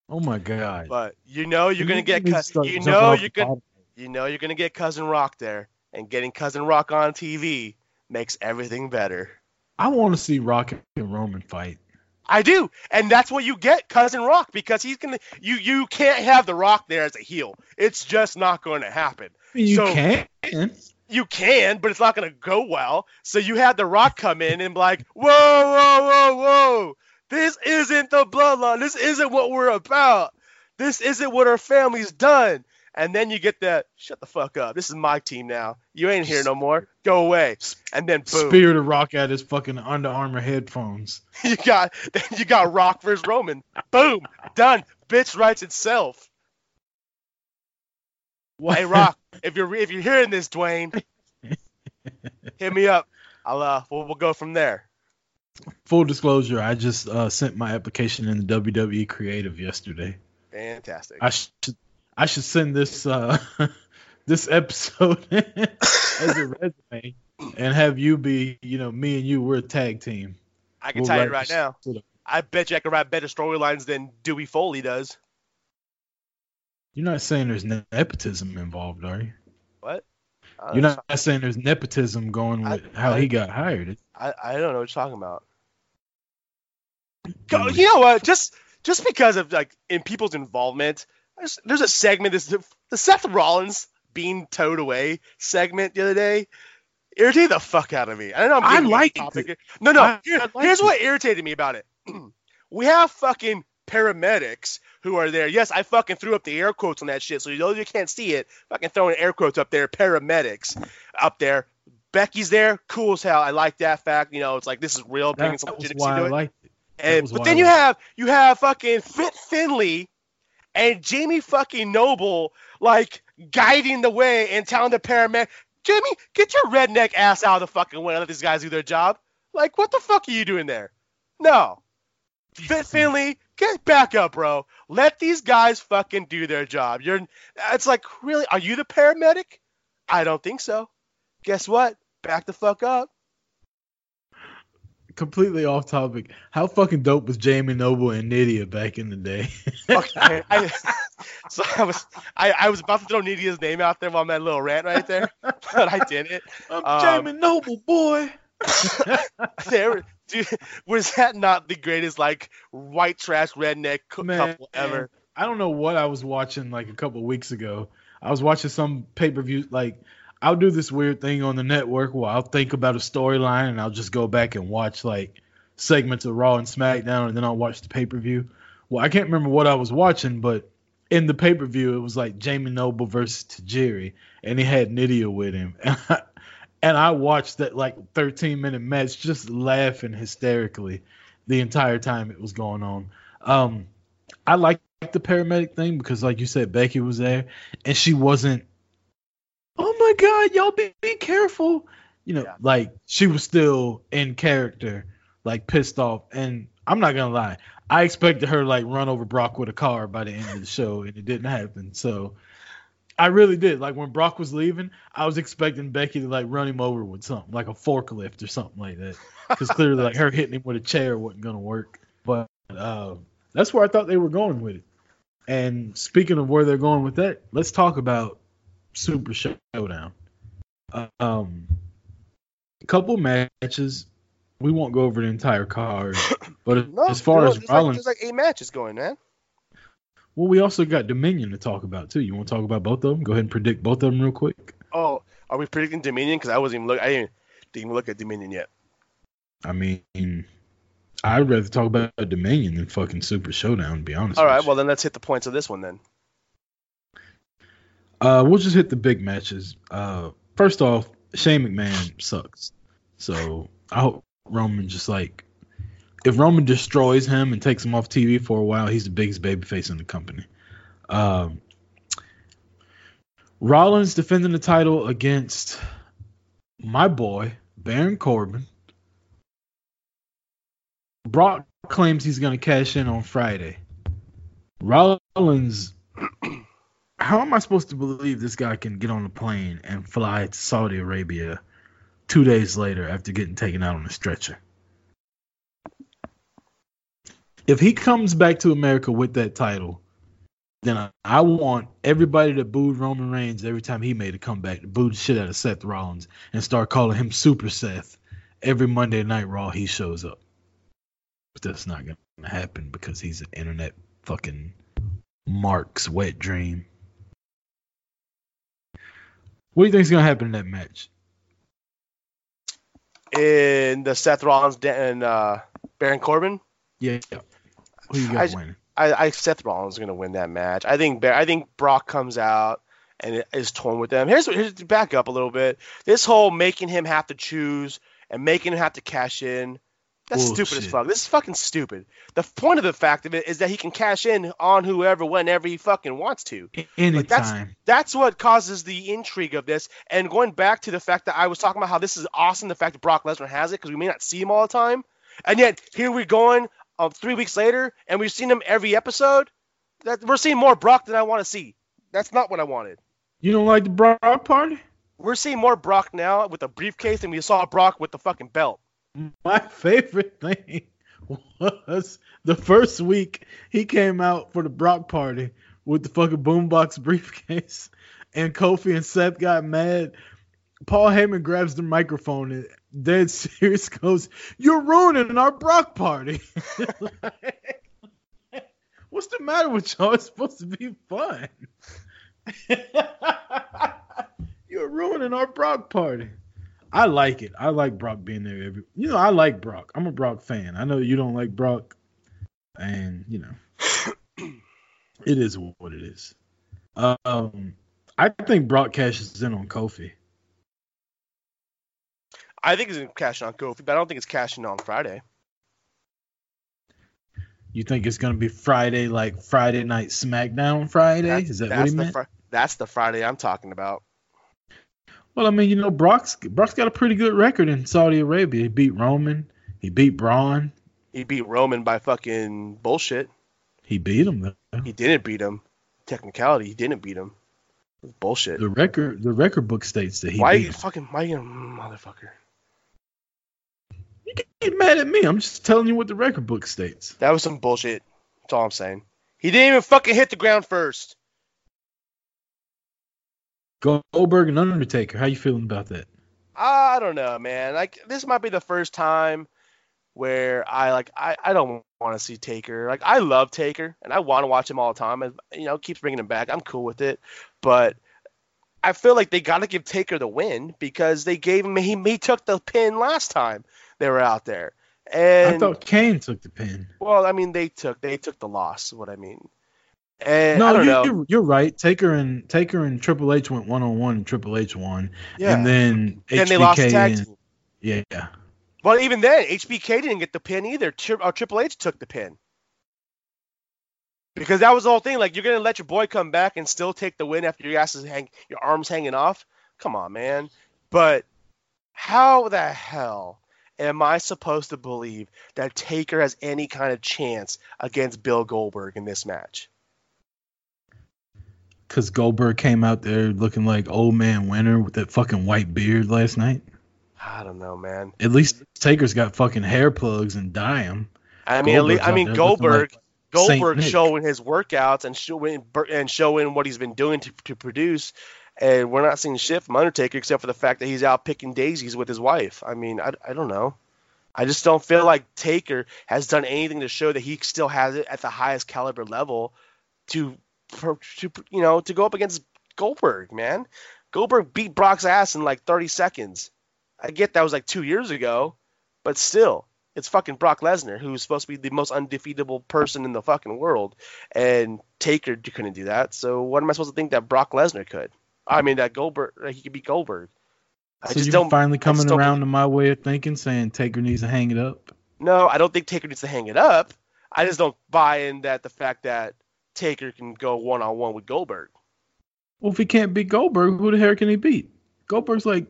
Oh my god. But you know you're gonna get need to cou- start you know you're gonna you know you're gonna get cousin Rock there, and getting cousin Rock on TV makes everything better. I want to see Rock and Roman fight. I do, and that's what you get, cousin Rock, because he's gonna you you can't have the Rock there as a heel. It's just not going to happen. You So- can. You can, but it's not going to go well. So you had the Rock come in and be like, whoa, whoa, whoa, whoa, this isn't the bloodline. This isn't what we're about. This isn't what our family's done. And then you get that, shut the fuck up. This is my team now. You ain't here no more. Go away. And then boom. Spear the Rock at his fucking Under Armour headphones. [laughs] you got [laughs] you got Rock versus Roman. Boom, done. Bitch writes itself. Hey Rock, if you're if you're hearing this, Dwayne, hit me up. I'll uh we'll, we'll go from there. Full disclosure, I just uh, sent my application in the WWE Creative yesterday. Fantastic. I should I should send this uh, [laughs] this episode [laughs] as a resume and have you be, you know, me and you we're a tag team. I can We'll tell you right now. I bet you I can write better storylines than Dewey Foley does. You're not saying there's nepotism involved, are you? What? Uh, you're don't, not saying there's nepotism going I- with how I- he got hired. I, I don't know what you're talking about. Go, hmm. you know what? Just just because of like in people's involvement, there's, there's a segment this the Seth Rollins being towed away segment the other day. Irritated the fuck out of me. I don't know I'm I getting topic it. No, no. I- here- I liked here's it. what irritated me about it. [clears throat] we have fucking paramedics who are there. Yes, I fucking threw up the air quotes on that shit, so those you can't see it, fucking throwing air quotes up there. Paramedics up there. Becky's there, cool as hell. I like that fact. You know, it's like this is real, bringing some legitimacy why to I it. liked it. And, but then you have you have fucking Fit Finlay and Jamie fucking Noble like guiding the way and telling the paramedic, Jamie, get your redneck ass out of the fucking way and let these guys do their job. Like, what the fuck are you doing there? No. Fit Finlay, get back up, bro. Let these guys fucking do their job. You're it's like, really, are you the paramedic? I don't think so. Guess what? Back the fuck up. Completely off topic. How fucking dope was Jamie Noble and Nidia back in the day? [laughs] Okay. I, [laughs] so I was I, I was about to throw Nidia's name out there on that little rant right there, [laughs] but I didn't. I'm Um, Jamie Noble, boy. There, [laughs] dude, was that not the greatest like white trash redneck cou- Man, couple ever? I don't know what I was watching like a couple weeks ago. I was watching some pay per view. Like I'll do this weird thing on the network where I'll think about a storyline and I'll just go back and watch like segments of Raw and SmackDown, and then I'll watch the pay per view. Well, I can't remember what I was watching, but in the pay per view, it was like Jamie Noble versus Tajiri, and he had Nidia with him. [laughs] And I, and I watched that like 13 minute match just laughing hysterically the entire time it was going on. Um, I like the paramedic thing because, like you said, Becky was there and she wasn't. Oh my God, y'all be, be careful. You know, Yeah. like she was still in character, like pissed off. And I'm not gonna lie, I expected her like run over Brock with a car by the end of the show, and it didn't happen. So I really did. Like when Brock was leaving, I was expecting Becky to like run him over with something, like a forklift or something like that. Because clearly, like her hitting him with a chair wasn't gonna work. But uh, that's where I thought they were going with it. And speaking of where they're going with that, let's talk about Super Showdown. Um, a couple matches. We won't go over the entire card, but [coughs] No, as far no, as Rollins, like, there's like eight matches going, man. Well, we also got Dominion to talk about too. You want to talk about both of them? Go ahead and predict both of them real quick. Oh, are we predicting Dominion? Because I wasn't even look. I didn't, didn't even look at Dominion yet. I mean, I'd rather talk about Dominion than fucking Super Showdown. To be honest. All right. you. well then let's hit the points of this one then. Uh, we'll just hit the big matches. Uh, first off, Shane McMahon sucks. So I hope Roman just like, if Roman destroys him and takes him off TV for a while, he's the biggest babyface in the company. Um, Rollins defending the title against my boy Baron Corbin. Brock claims he's going to cash in on Friday. Rollins [clears throat] how am I supposed to believe this guy can get on a plane and fly to Saudi Arabia two days later after getting taken out on a stretcher? If he comes back to America with that title, then I, I want everybody that booed Roman Reigns every time he made a comeback to boo the shit out of Seth Rollins and start calling him Super Seth every Monday Night Raw he shows up. But that's not going to happen because he's an internet fucking Mark's wet dream. What do you think is gonna happen in that match? In the Seth Rollins and uh, Baron Corbin, Yeah, yeah. Who you I got j- winning? I, I Seth Rollins is gonna win that match. I think I think Brock comes out and is torn with them. Here's here's back up a little bit. This whole making him have to choose and making him have to cash in. That's stupid as fuck. This is fucking stupid. The point of the fact of it is that he can cash in on whoever, whenever he fucking wants to. Anytime. that's- That's what causes the intrigue of this. And going back to the fact that I was talking about how this is awesome, the fact that Brock Lesnar has it because we may not see him all the time, and yet here we're going um, three weeks later, and we've seen him every episode. That we're seeing more Brock than I want to see. That's not what I wanted. you don't like the Brock party? We're seeing more Brock now with a briefcase than we saw Brock with the fucking belt. My favorite thing was the first week he came out for the Brock party with the fucking boombox briefcase, and Kofi and Seth got mad. Paul Heyman grabs the microphone and dead [laughs] serious goes, "You're ruining our Brock party." [laughs] What's the matter with y'all? It's supposed to be fun. [laughs] You're ruining our Brock party. I like it. I like Brock being there every. You know, I like Brock. I'm a Brock fan. I know you don't like Brock, and you know, [clears throat] it is what it is. Um, I think Brock cashes in on Kofi. I think he's gonna cash on Kofi, but I don't think it's cashing on Friday. You think it's gonna be Friday, like Friday night SmackDown Friday? That's- is that what he meant? Fri- that's the Friday I'm talking about. well, I mean, you know, Brock's Brock's got a pretty good record in Saudi Arabia. He beat Roman. He beat Braun. He beat Roman by fucking bullshit. He beat him though. He didn't beat him. Technicality, he didn't beat him. It was bullshit. The record the record book states that he why beat you him. fucking why you motherfucker? You mad at me. I'm just telling you what the record book states. That was some bullshit. That's all I'm saying. He didn't even fucking hit the ground first. Goldberg and Undertaker. How you feeling about that? I don't know, man. Like this might be the first time where I like I, I don't want to see Taker. Like I love Taker and I want to watch him all the time. And you know, keeps bringing him back. I'm cool with it, but I feel like they got to give Taker the win because they gave him he he took the pin last time they were out there. And I thought Kane took the pin. well, I mean they took they took the loss. Is what I mean. And I no, don't you, you're, you're right. Taker and Taker and Triple H went one on one, and Triple H won. yeah. And then then HBK they lost the tag and team. yeah, Well, even then, HBK didn't get the pin either. Tri- uh, Triple H took the pin. Because that was the whole thing. Like, you're gonna let your boy come back and still take the win after your ass is hang, your arms hanging off. Come on, man. But how the hell am I supposed to believe that Taker has any kind of chance against Bill Goldberg in this match? because Goldberg came out there looking like old man winter with that fucking white beard last night. I don't know, man. At least Taker's got fucking hair plugs and dye 'em. I mean, at least, Goldberg's I mean Goldberg. like Goldberg showing his workouts and showing and showing what he's been doing to, to produce, and we're not seeing shit from Undertaker except for the fact that he's out picking daisies with his wife. I mean, I, I don't know. I just don't feel like Taker has done anything to show that he still has it at the highest caliber level to, to you know, to go up against Goldberg, man. Goldberg beat Brock's ass in like 30 seconds. I get that was like two years ago, but still, it's fucking Brock Lesnar, who's supposed to be the most undefeatable person in the fucking world, and Taker couldn't do that. So what am I supposed to think that Brock Lesnar could? I mean, that Goldberg, he could be Goldberg. I So just don't. finally I coming don't around to my way of thinking, saying Taker needs to hang it up. No, I don't think Taker needs to hang it up. I just don't buy in that the fact that Taker can go one on one with Goldberg. Well, if he can't beat Goldberg, who the hell can he beat? Goldberg's like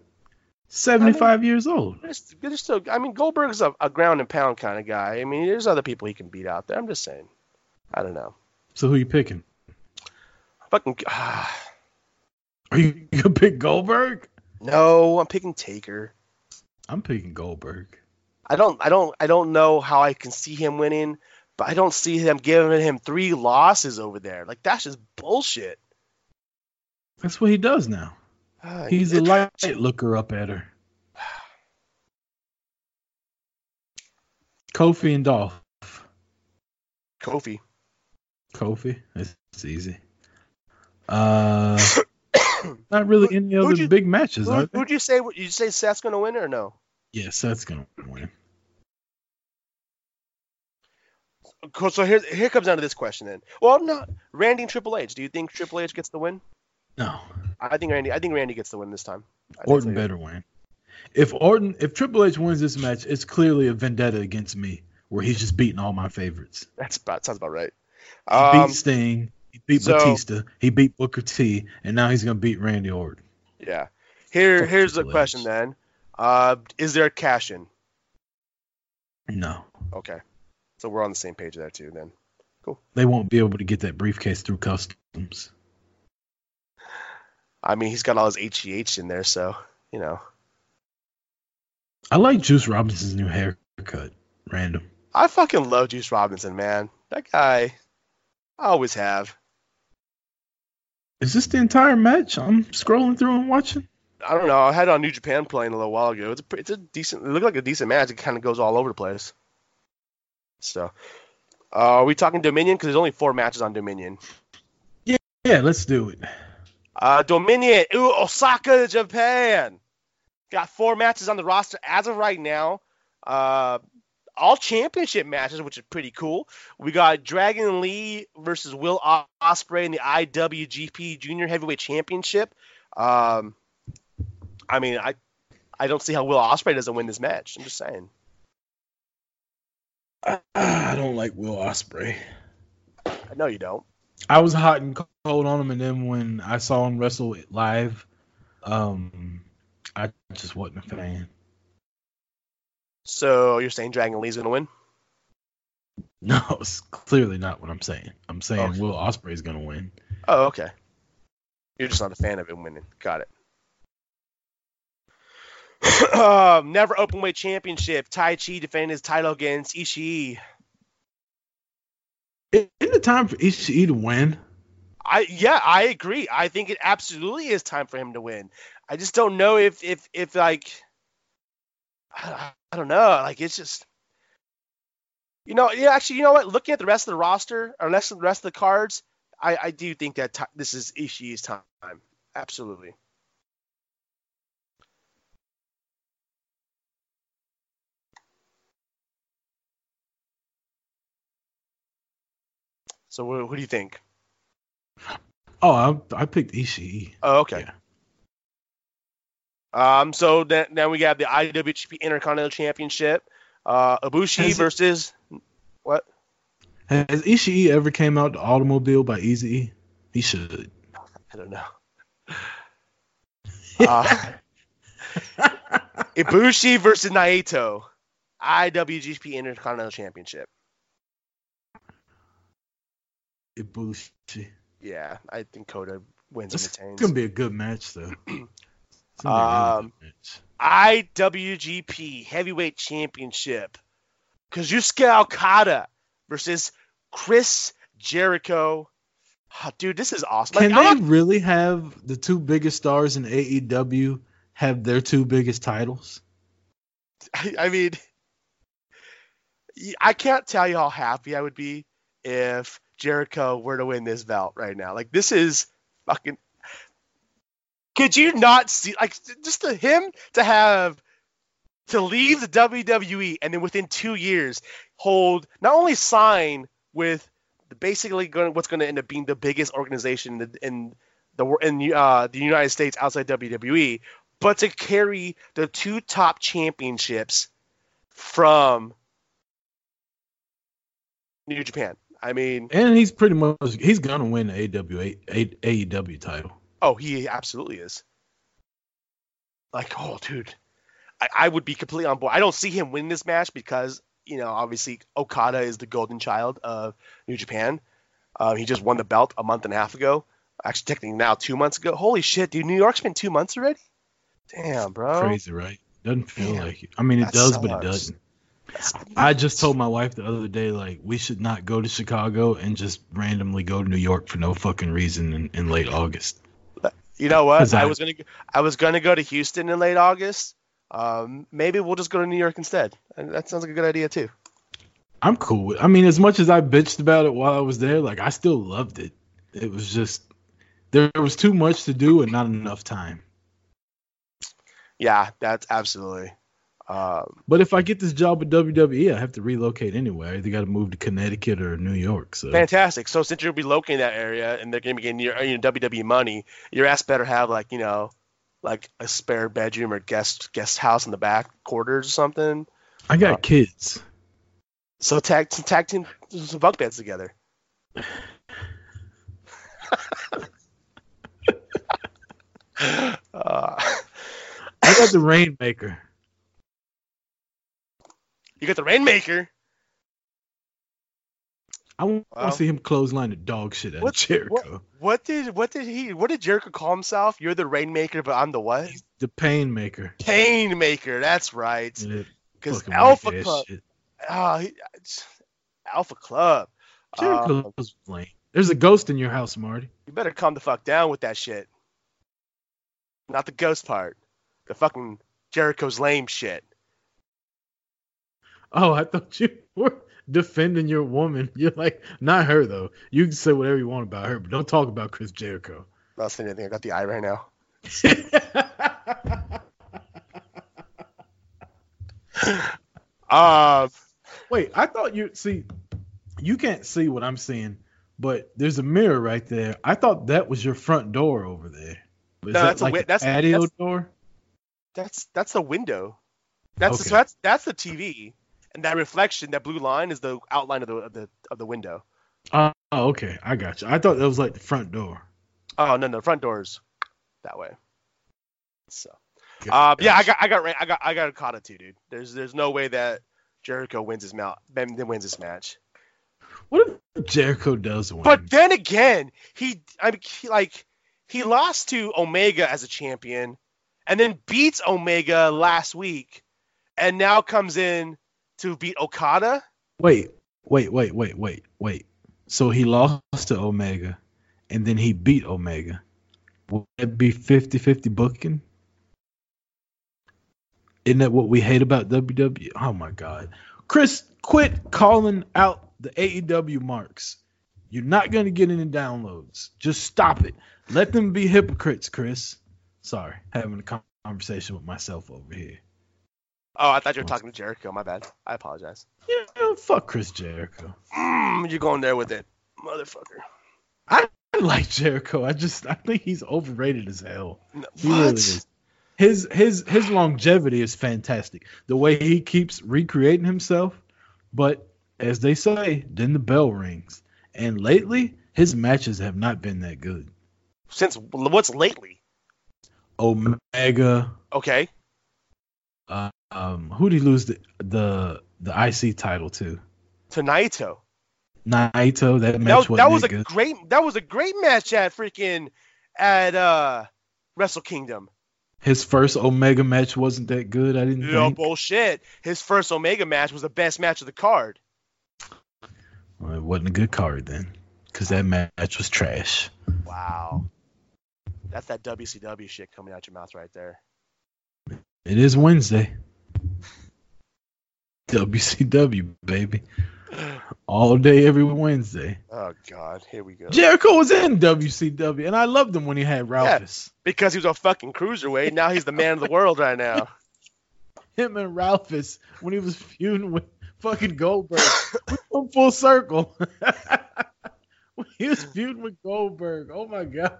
75 years old. There's, there's still, I mean, Goldberg's a, a ground and pound kind of guy. I mean, there's other people he can beat out there. I'm just saying. I don't know. So who you picking? Fucking. [sighs] Are you [laughs] gonna pick Goldberg? no, I'm picking Taker. I'm picking Goldberg. I don't, I don't, I don't know how I can see him winning, but I don't see them giving him three losses over there. Like that's just bullshit. That's what he does now. Ah, He's a light [laughs] looker up at her. Kofi and Dolph. Kofi. Kofi. It's, it's easy. Uh, [laughs] not really any who'd other you- big matches, Who, who'd you say? Would you say Seth's gonna win or no? Yes, that's gonna win. Cool, So here, here comes down to this question then. Well, not Randy and Triple H. Do you think Triple H gets the win? No, I think Randy. I think Randy gets the win this time. I Orton better win. If Orton, if Triple H wins this match, it's clearly a vendetta against me, where he's just beating all my favorites. That's about sounds about right. Um, beat Sting, he beat so- Batista, he beat Booker T, and now he's gonna beat Randy Orton. yeah. Here, Fuck here's the question then. Uh, is there a cash in? No, Okay, so we're on the same page there too. Then Cool. they won't be able to get that briefcase through customs. I mean, he's got all his HGH in there, so you know. I like Juice Robinson's new haircut. Random. I fucking love Juice Robinson, man. That guy, I always have. Is this the entire match? I'm scrolling through and watching. I don't know. I had it on New Japan playing a little while ago. It's a, it's a decent. It looked like a decent match. It kind of goes all over the place. So, uh, are we talking Dominion? Because there's only four matches on Dominion. Yeah, yeah. let's do it. Uh, Dominion, Osaka, Japan. Got four matches on the roster as of right now. Uh, all championship matches, which is pretty cool. We got Dragon Lee versus Will Ospreay in the IWGP Junior Heavyweight Championship. Um, I mean, I I don't see how Will Ospreay doesn't win this match. I'm just saying. I, I don't like Will Ospreay. I know you don't. I was hot and cold on him, and then when I saw him wrestle live, um, I just wasn't a fan. So you're saying Dragon Lee's gonna win? No, it's clearly not what I'm saying. I'm saying. Will Ospreay's gonna win. Oh, okay. You're just not a fan of him winning. Got it. [clears throat] um, never openweight championship. Taichi defending his title against Ishii. Isn't it time for Ishii to win? I yeah, I agree. I think it absolutely is time for him to win. I just don't know if if if like I, I don't know. Like it's just you know yeah. Actually, you know what? Looking at the rest of the roster or less the rest of the cards, I I do think that ti this is Ishii's time. Absolutely. So who do you think? Oh, I, I picked Ishii. Oh, okay. Um, so then, then we got the IWGP Intercontinental Championship. Uh, Ibushi Has it- versus what? Has Ishii ever came out to Automobile by Easy? He should. I don't know. [laughs] Uh, [laughs] Ibushi versus Naito. IWGP Intercontinental Championship. Ibushi. Yeah, I think Kota wins It's gonna be a good match though. [clears throat] Um. IWGP Heavyweight Championship. Kazuchika Okada versus Chris Jericho. Ah, dude, this is awesome. Like, Can I'm they really have the two biggest stars in AEW have their two biggest titles? [laughs] I, I mean, I can't tell you how happy I would be if Jericho were to win this belt right now. Like, this is fucking. Could you not see, like, just to him to have to leave the WWE and then within two years hold not only sign with basically going what's going to end up being the biggest organization in the in the, uh, the United States outside WWE, but to carry the two top championships from New Japan. I mean, And he's pretty much he's gonna win the AW A- AEW title. Oh, he absolutely is. Like, oh, dude, I, I would be completely on board. I don't see him win this match because you know, obviously Okada is the golden child of New Japan. Um, he just won the belt a month and a half ago. Actually, technically now two months ago. Holy shit, dude! New York's been two months already. Damn, bro. Crazy, right? Doesn't feel Man, like it. I mean, it that does, but it doesn't. I just told my wife the other day, like, we should not go to Chicago and just randomly go to New York for no fucking reason in, in late August. You know what? I- was gonna I was gonna go to Houston in late August. Um, maybe we'll just go to New York instead. And that sounds like a good idea too. I'm cool with. I mean, as much as I bitched about it while I was there, like, I still loved it. It was just there was too much to do and not enough time. Yeah, that's absolutely. But if I get this job with WWE, I have to relocate anyway. I either got to move to Connecticut or New York. So fantastic. So since you'll be locating that area and they're gonna be getting your you know, WWE money, your ass better have like you know, like a spare bedroom or guest guest house in the back quarters or something. I got kids. So tag tag team some bunk beds together. uh, [laughs] I got the [laughs] Rainmaker. You got the Rainmaker. I want Wow. to see him clothesline the dog shit out What- of Jericho. What did what did he what did Jericho call himself? You're the Rainmaker, but I'm the what? The Pain Maker. Pain Maker. That's right. Because fucking Alpha Club. Ah, he, Alpha Club. Uh, Jericho's lame. There's a ghost in your house, Marty. you better calm the fuck down with that shit. Not the ghost part. The fucking Jericho's lame shit. Oh, I thought you [laughs] were defending your woman. [laughs] You're like, not her though. You can say whatever you want about her, but don't talk about Chris Jericho. I'm not saying anything. I got the eye right now. [laughs] Um, Wait, I thought you see. You can't see what I'm seeing, but there's a mirror right there. I thought that was your front door over there. No, that that's a like a that's- patio that's- door. that's that's the window. That's Okay. so that's that's the TV, and that reflection, that blue line, is the outline of the of the of the window. Oh, okay, I got you. I thought that was like the front door. Oh no, no, the front doors that way. So, uh, yeah, I got, I got, I got, I got Okada too, dude. There's, there's no way that Jericho wins his mount, then wins this match. What if Jericho does win? But then again, he, I mean, he, like, he lost to Omega as a champion, and then beats Omega last week, and now comes in to beat Okada. wait, wait, wait, wait, wait, wait. So he lost to Omega, and then he beat Omega. Would it be 50-50 booking? Isn't that what we hate about WWE? Oh my God, Chris, quit calling out the AEW marks. You're not gonna get any downloads. Just stop it. Let them be hypocrites, Chris. Sorry, having a conversation with myself over here. Oh, I thought you were talking to Jericho. My bad. I apologize. Yeah, fuck Chris Jericho. Mm, you're going there with it, motherfucker. I like Jericho. I just I think he's overrated as hell. No, He what? really is. His his his longevity is fantastic. The way he keeps recreating himself, but as they say, then the bell rings. And lately, his matches have not been that good. Since what's lately? Omega, Okay. Um, who did he lose the, the the IC title to? To Naito. Naito. That That, match was- that was a great that was a great match at freaking at uh Wrestle Kingdom. His first Omega match wasn't that good. I didn't No think. bullshit. His first Omega match was the best match of the card. Well, it wasn't a good card then, because that match was trash. Wow. That's that WCW shit coming out your mouth right there. It is Wednesday. WCW baby, all day every Wednesday. Oh god, here we go. Jericho was in WCW, and I loved him when he had Ralphus. Because he was a fucking cruiserweight, now he's the man of the world right now. [laughs] Him and Ralphus when he was feuding with fucking Goldberg. we full circle. [laughs] he was feuding with Goldberg. Oh my god,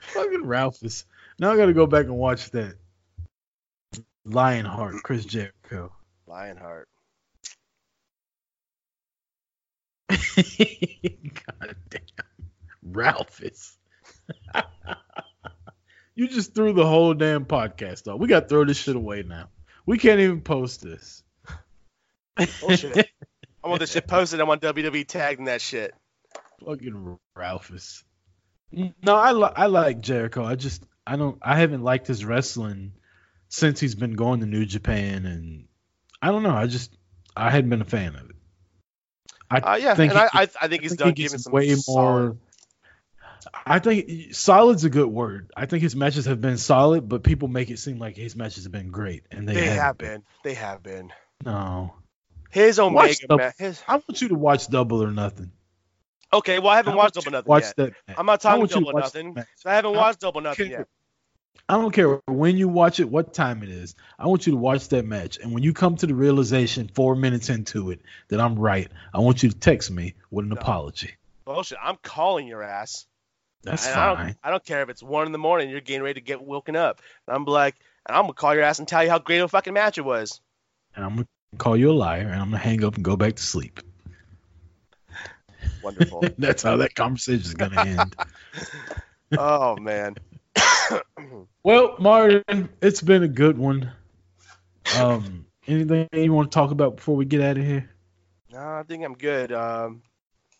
fucking Ralphus. Now I got to go back and watch that. Lionheart, Chris Jericho. Lionheart. [laughs] God damn. Ralphus. [laughs] you just threw the whole damn podcast off. We got to throw this shit away now. We can't even post this. Oh, Bullshit. I want this shit posted. I want WWE tagged in that shit. Fucking Ralphus. No, I li- I like Jericho. I just I don't I haven't liked his wrestling since he's been going to New Japan and I don't know. I just I hadn't been a fan of it. I Uh, yeah, think and I, he- I, I think he's I done think giving some way solid- more. I think solid's a good word. I think his matches have been solid, but people make it seem like his matches have been great, and they, They have been. They have been. No, His Omega match. His, I want you to watch Double or Nothing. okay, well I haven't I watched Double Nothing Watch yet. that. match. I'm not talking Double Nothing. that match. So I haven't watched Double or Nothing yet. I don't care when you watch it, what time it is. I want you to watch that match, and when you come to the realization four minutes into it that I'm right, I want you to text me with an No. apology. Bullshit. I'm calling your ass. That's And I fine. don't, I don't care if it's one in the morning. You're getting ready to get woken up. And I'm like, and I'm gonna call your ass and tell you how great of a fucking match it was. And I'm gonna call you a liar, and I'm gonna hang up and go back to sleep. Wonderful. [laughs] That's how that conversation is gonna end. [laughs] oh man. [coughs] Well, Martin, it's been a good one. Um, anything you want to talk about before we get out of here? No, I think I'm good. Um,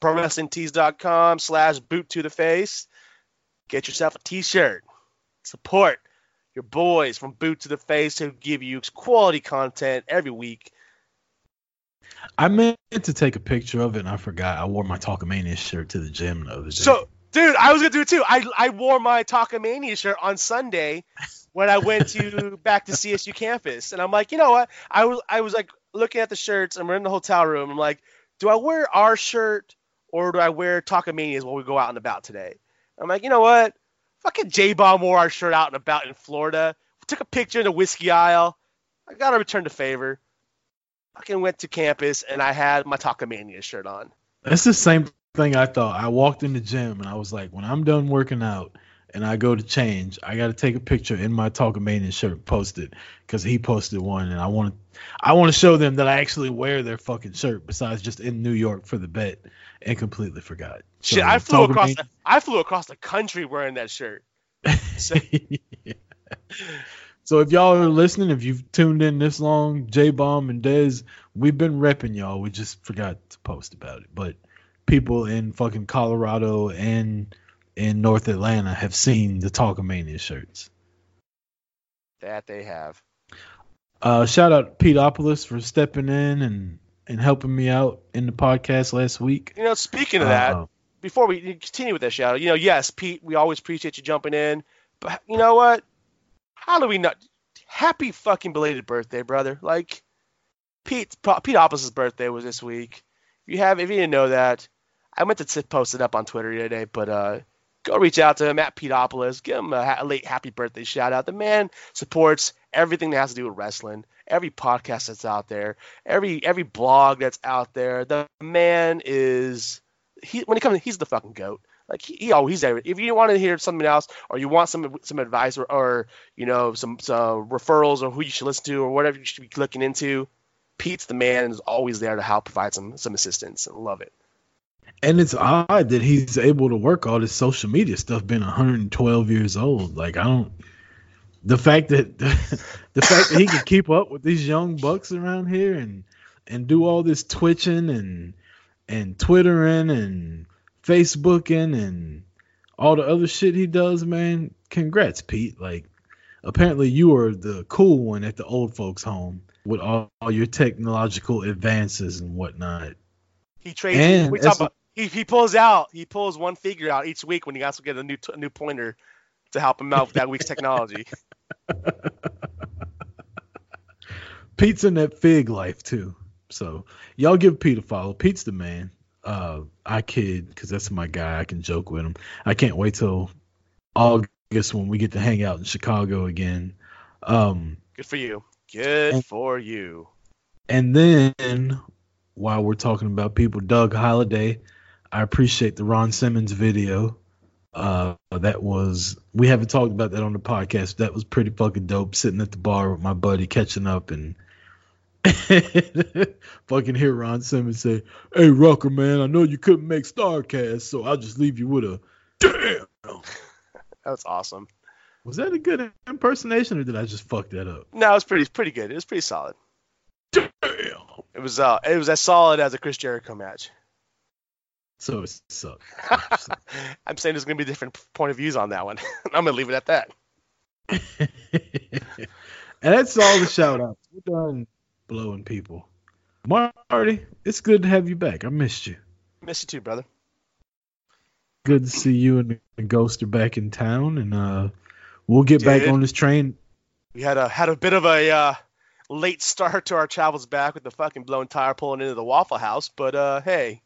ProWrestlingTees.com slash boot to the face. Get yourself a t-shirt. Support your boys from Boot to the Face who give you quality content every week. I meant to take a picture of it, and I forgot. I wore my Talkamania shirt to the gym the other day. So, dude, I was gonna do it too. I I wore my Talkamania shirt on Sunday when I went to [laughs] back to CSU campus, and I'm like, you know what? I was I was like looking at the shirts, and we're in the hotel room. I'm like, do I wear our shirt or do I wear Talkamanias while we go out and about today? I'm like, you know what? Fucking J Bomb wore our shirt out and about in Florida. We took a picture in the whiskey aisle. I gotta return the favor. Fucking went to campus and I had my Talkamania shirt on. That's the same thing I thought. I walked in the gym and I was like, when I'm done working out and I go to change, I got to take a picture in my talk Talkamania shirt, and post it because he posted one, and I want to, I want to show them that I actually wear their fucking shirt besides just in New York for the bet, and completely forgot. Shit, I flew across the, I flew across the country wearing that shirt. [laughs] So- so if y'all are listening, if you've tuned in this long, J Bomb and Dez, we've been repping y'all. We just forgot to post about it. But people in fucking Colorado and in North Atlanta have seen the Talkamania shirts. That they have. Uh, shout out Peteopolis for stepping in and, and helping me out in the podcast last week. You know, speaking of that, Uh, before we continue with that shout out, you know, yes, Pete, we always appreciate you jumping in. But you know what? How do we not? Happy fucking belated birthday, brother! Like Pete, Pete Oppos's birthday was this week. If you have, if you didn't know that, I meant to post it up on Twitter today, but uh, go reach out to him at Peteopolis. Give him a, ha- late happy birthday shout out. The man supports everything that has to do with wrestling. Every podcast that's out there, every every blog that's out there. The man is he when it comes he's the fucking goat. Like he, he always there. If you want to hear something else or you want some some advice or, or you know some some referrals or who you should listen to or whatever you should be looking into, Pete's the man and is always there to help provide some some assistance. and love it. And it's odd that he's able to work all this social media stuff being 112 years old. Like I don't the fact that [laughs] the fact that he can keep up with these young bucks around here and and do all this twitching and and Twittering and Facebooking and all the other shit he does, man. Congrats, Pete. Like, apparently you are the cool one at the old folks' home with all, all your technological advances and whatnot. He trades. And we talk about. He, he pulls out. He pulls one figure out each week when he has to get a new a new pointer to help him out with that week's technology. [laughs] Pete's in that fig life too. So y'all give Pete a follow. Pete's the man. Uh, I kid because that's my guy. I can joke with him. I can't wait till August when we get to hang out in Chicago again. Um, Good for you. Good And- for you. and then while we're talking about people, Doug Holiday, I appreciate the Ron Simmons video. Uh, that was we haven't talked about that on the podcast. That was pretty fucking dope. Sitting at the bar with my buddy, catching up, and [laughs] fucking hear Ron Simmons say, "Hey Rucker, man, I know you couldn't make Starcast, so I'll just leave you with a damn." [laughs] That's awesome. Was that a good impersonation, or did I just fuck that up? No, it was pretty pretty good. It was pretty solid. Damn. It was uh it was as solid as a Chris Jericho match. So it. [laughs] I'm saying there's gonna be different point of views on that one. [laughs] I'm gonna leave it at that. [laughs] and that's all the shout outs. We're done blowing people. Marty, it's good to have you back. I missed you. Miss you too, brother. Good to see you and the ghost are back in town and uh we'll get back on this train. We had a had a bit of a uh, late start to our travels back with the fucking blown tire pulling into the Waffle House, but uh, hey,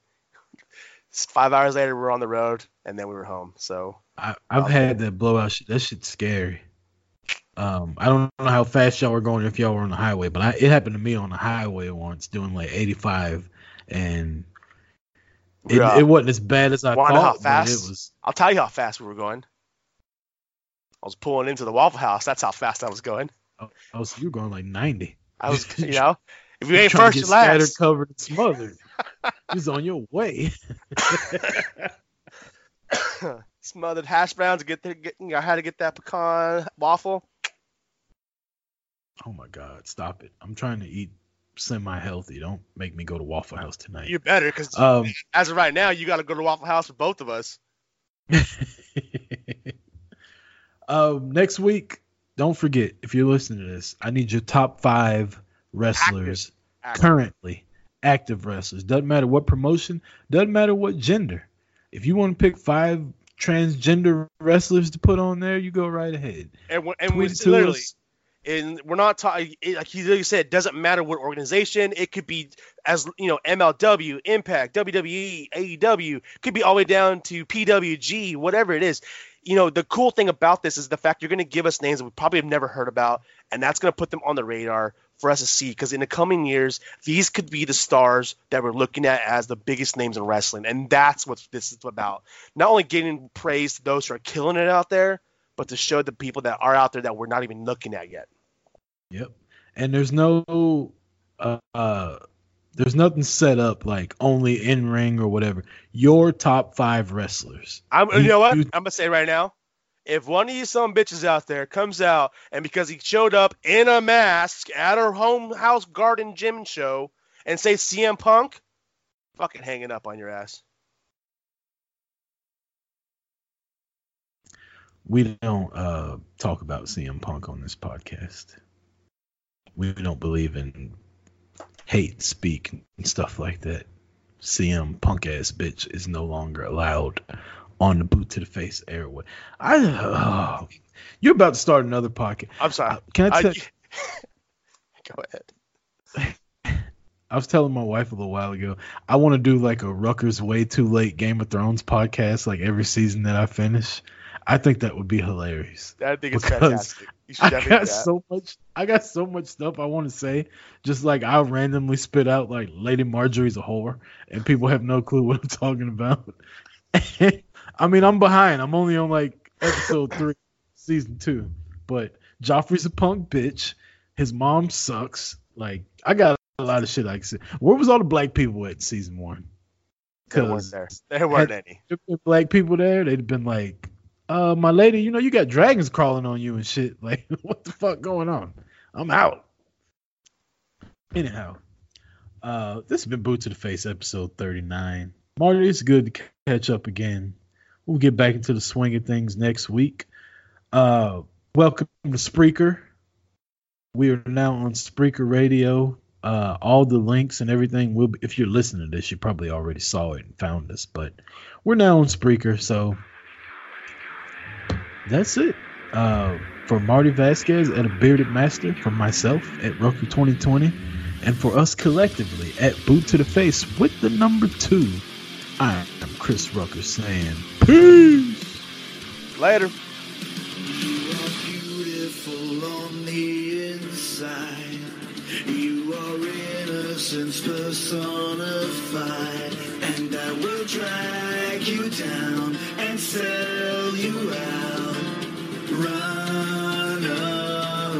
five hours later we're on the road and then we were home. So I, I've had that blowout shit. That shit's scary. Um, I don't know how fast y'all were going if y'all were on the highway, but I, it happened to me on the highway once doing like 85 and it, uh, it wasn't as bad as I know how thought, but it fast? was I'll tell you how fast we were going. I was pulling into the Waffle House. That's how fast I was going. oh, so you were going like 90. I was, [laughs] you know, if you ain't first, get you scattered, last. covered, and smothered. [laughs] He's on your way. [laughs] Smothered hash browns. Get there. Get, I had to get that pecan waffle. Oh my God, stop it! I'm trying to eat semi-healthy. Don't make me go to Waffle House tonight. You better, because Um, as of right now, you got to go to Waffle House for both of us. [laughs] um, next week, don't forget if you're listening to this, I need your top five wrestlers Active. currently active wrestlers. Doesn't matter what promotion. Doesn't matter what gender. If you want to pick five transgender wrestlers to put on there, you go right ahead. And we and we Tweet it to literally, and we're not talking like you literally said. It doesn't matter what organization. It could be as you know MLW, Impact, WWE, AEW. Could be all the way down to PWG, whatever it is. You know the cool thing about this is the fact you're going to give us names that we probably have never heard about, and that's going to put them on the radar for us to see. Because in the coming years, these could be the stars that we're looking at as the biggest names in wrestling, and that's what this is about. Not only getting praise to those who are killing it out there, but to show the people that are out there that we're not even looking at yet. Yep. And there's no uh, uh there's nothing set up like only in ring or whatever. Your top five wrestlers. I'm, you, You- know what? you- I'm gonna say right now, if one of you some bitches out there comes out and because he showed up in a mask at her home house garden gym show and say CM Punk, fucking hanging up on your ass. We don't uh talk about CM Punk on this podcast. We don't believe in hate speak and stuff like that. CM Punk ass bitch is no longer allowed on the boot to the face airway. I oh, you're about to start another podcast. I'm sorry. Uh, can I I- tell [laughs] go ahead. [laughs] I was telling my wife a little while ago, I want to do like a Rucker's Way Too Late Game of Thrones podcast, like every season that I finish. I think that would be hilarious. I think it's fantastic. I got so much, I got so much stuff I want to say. Just like I'll randomly spit out like Lady Margaery's a whore, and people have no clue what I'm talking about. [laughs] I mean, I'm behind. I'm only on like episode three, [laughs] season two. But Joffrey's a punk bitch. His mom sucks. Like I got a lot of shit I can say. Where was all the black people at season one? There weren't Because there. There weren't any. if there were black people there, they'd have been like, uh, my lady, you know, you got dragons crawling on you and shit. [laughs] Like, what the fuck going on? I'm out. Anyhow, Uh, this has been Boot to the Face, episode 39. Marty, it's good to catch up again. We'll get back into the swing of things next week. Uh, welcome to Spreaker. We are now on Spreaker Radio. Uh, all the links and everything will be, if you're listening to this, you probably already saw it and found us, but we're now on Spreaker, so that's it. Uh, for Marty Vasquez at a bearded master, for myself at Roku 2020, and for us collectively at Boot to the Face with the number two, I am Chris Rucker saying peace. Later. You are beautiful on the inside. You are innocence personified. And I will drag you down and sell you out. Run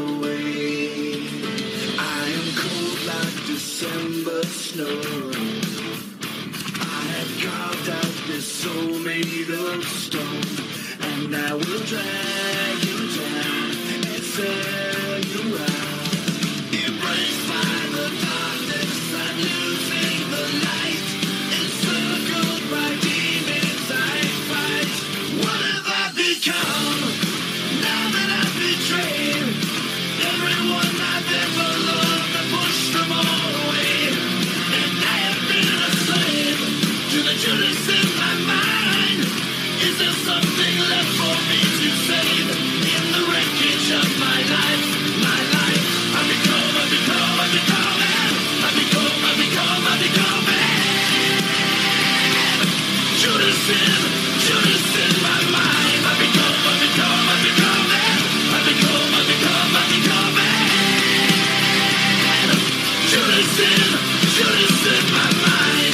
away. I am cold like December snow. I have carved out this soul made of stone, and I will drag you down and sell you out.